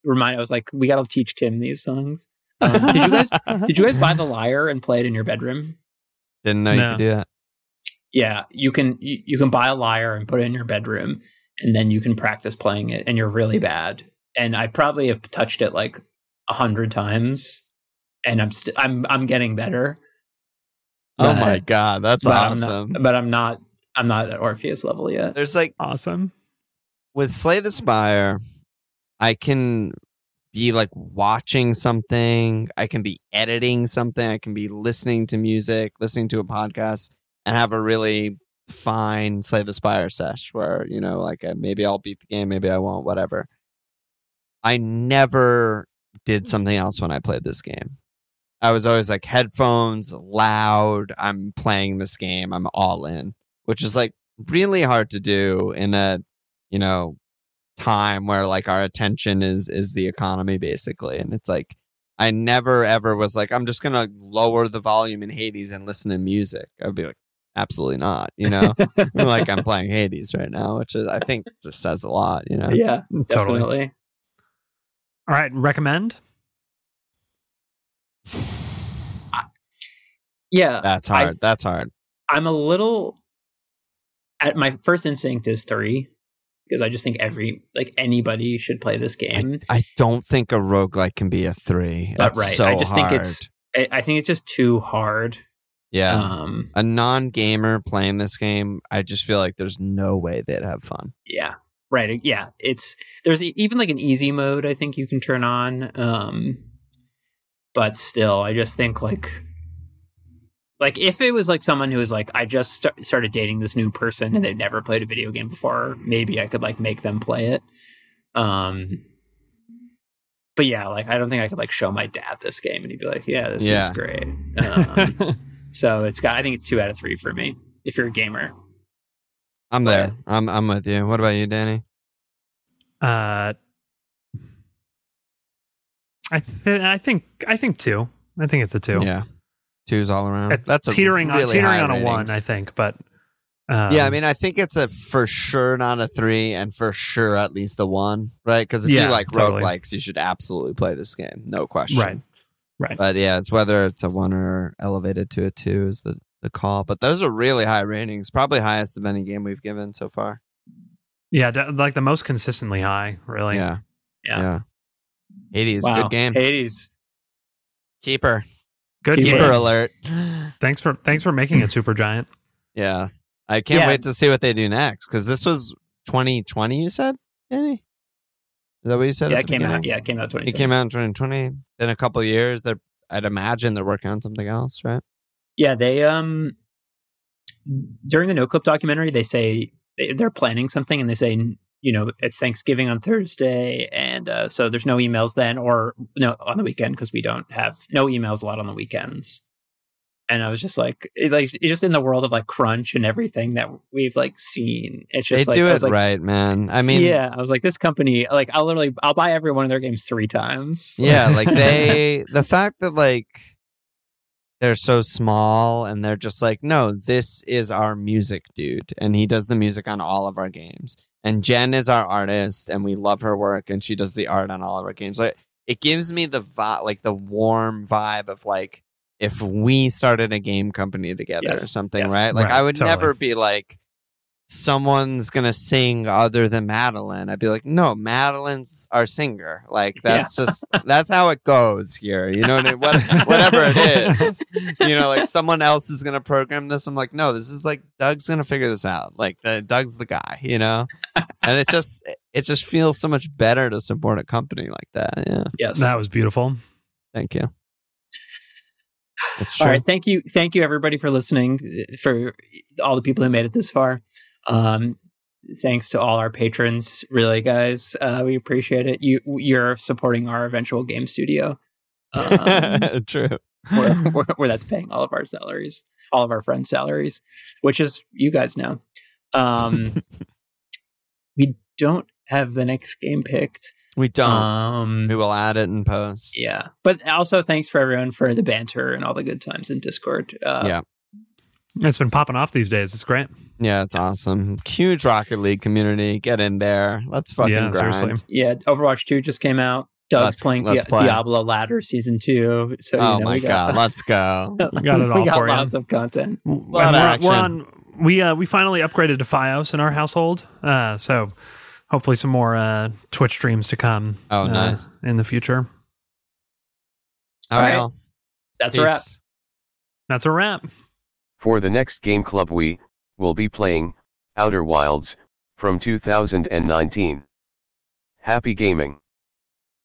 remind. I was like, we got to teach Tim these songs. Um, did you guys? Did you guys buy the lyre and play it in your bedroom? Didn't know you could do that. Yeah, you can. You, you can buy a lyre and put it in your bedroom, and then you can practice playing it. And you're really bad. And I probably have touched it like a hundred times, and I'm st- I'm I'm getting better. Oh my god, that's but I'm awesome. not, but I'm not. I'm not at Orpheus level yet. There's like Awesome. with Slay the Spire, I can be like watching something, I can be editing something, I can be listening to music, listening to a podcast, and have a really fine Slay the Spire sesh where, you know, like uh, maybe I'll beat the game, maybe I won't, whatever. I never did something else when I played this game. I was always like headphones, loud, I'm playing this game, I'm all in, which is like really hard to do in a you know time where like our attention is is the economy basically and it's like i never ever was like i'm just gonna lower the volume in hades and listen to music i'd be like absolutely not you know like i'm playing hades right now which is i think just says a lot you know yeah, Totally. definitely. All right, recommend. Yeah, that's I- hard that's hard I'm a little. At my first instinct is three because I just think every like anybody should play this game. I don't think a roguelike can be a three. But That's right, so I just think it's- I, I think it's just too hard. yeah. Um, a non-gamer playing this game, I just feel like there's no way they'd have fun. yeah, right. Yeah, it's there's even like an easy mode I think you can turn on. Um, but still, I just think like. Like if it was like someone who was like I just st- started dating this new person and they've never played a video game before, maybe I could like make them play it. Um, but yeah, like I don't think I could like show my dad this game and he'd be like, "Yeah, this Yeah. is great." Um, so it's got I think it's two out of three for me if you're a gamer. I'm there. Right. I'm I'm with you. What about you, Danny? Uh, I th- I think I think two. I think it's a two. Yeah, two's all around. That's a teetering on teetering high on a one. I think, but um, yeah, I mean, I think it's a for sure not a three, and for sure at least a one, right? Because if Yeah, you like totally. roguelikes, you should absolutely play this game, no question. right, right. But yeah, it's whether it's a one or elevated to a two is the the call. But those are really high ratings, probably highest of any game we've given so far. Yeah, d- like the most consistently high. Really. yeah, Yeah. yeah. Hades, Wow. good game. Hades. Keeper, Good. Keep game. keeper alert. Thanks for thanks for making it super giant. Yeah. I can't Yeah. wait to see what they do next because this was 2020, you said, Danny? Is that what you said? Yeah, it the came out. Yeah, it came out twenty. It came out in 2020. Been a couple of years. They're, I'd imagine they're working on something else, right? Yeah, they um during the Noclip documentary, they say they're planning something, and they say you know it's Thanksgiving on Thursday, and uh, so there's no emails then, or no on the weekend because we don't have no emails a lot on the weekends. And I was just like, it, like it's just in the world of like crunch and everything that we've like seen. It's They just like, do it like, right, man. I mean, yeah, I was like, this company, like, I'll literally, I'll buy every one of their games three times. yeah, like they, the fact that like they're so small and they're just like, no, this is our music dude, and he does the music on all of our games. And Jen is our artist, and we love her work, and she does the art on all of our games. Like it gives me the vi- like the warm vibe of like if we started a game company together Yes, or something, yes. right? Like Right, I would totally. never be like someone's gonna sing other than Madeline. I'd be like, no, Madeline's our singer. Like Yeah. that's just that's how it goes here. You know what I mean? What, whatever it is, you know, like someone else is gonna program this. I'm like, no, this is like Doug's gonna figure this out. Like the, Doug's the guy, you know. And it just it just feels so much better to support a company like that. Yeah, Yes. That was beautiful. thank you. It's All true. right. Thank you. Thank you, everybody, for listening, for all the people who made it this far. Um, thanks to all our patrons, really, guys. Uh, we appreciate it. You, you're supporting our eventual game studio, um, true. where, where, where that's paying all of our salaries, all of our friends' salaries, which is you guys know. Um, we don't have the next game picked. We don't. Um, we will add it in post. yeah, but also thanks for everyone for the banter and all the good times in Discord. Uh, Yeah. It's been popping off these days. It's great. Yeah, it's awesome. Huge Rocket League community. Get in there. Let's fucking Yeah, grind. seriously. Yeah, Overwatch 2 just came out. Doug's Let's- playing let's Di- play. Diablo Ladder Season 2. So, you Oh know, my we got, god, let's go. We got it all we got for you. lots of content. And Lot of we're, action. we're on. We uh, we finally upgraded to FiOS in our household. Uh, so hopefully some more uh, Twitch streams to come. Oh, uh, nice. in the future. All right. right. well, That's a wrap. That's a wrap. For the next game club we will be playing Outer Wilds from 2019. Happy gaming.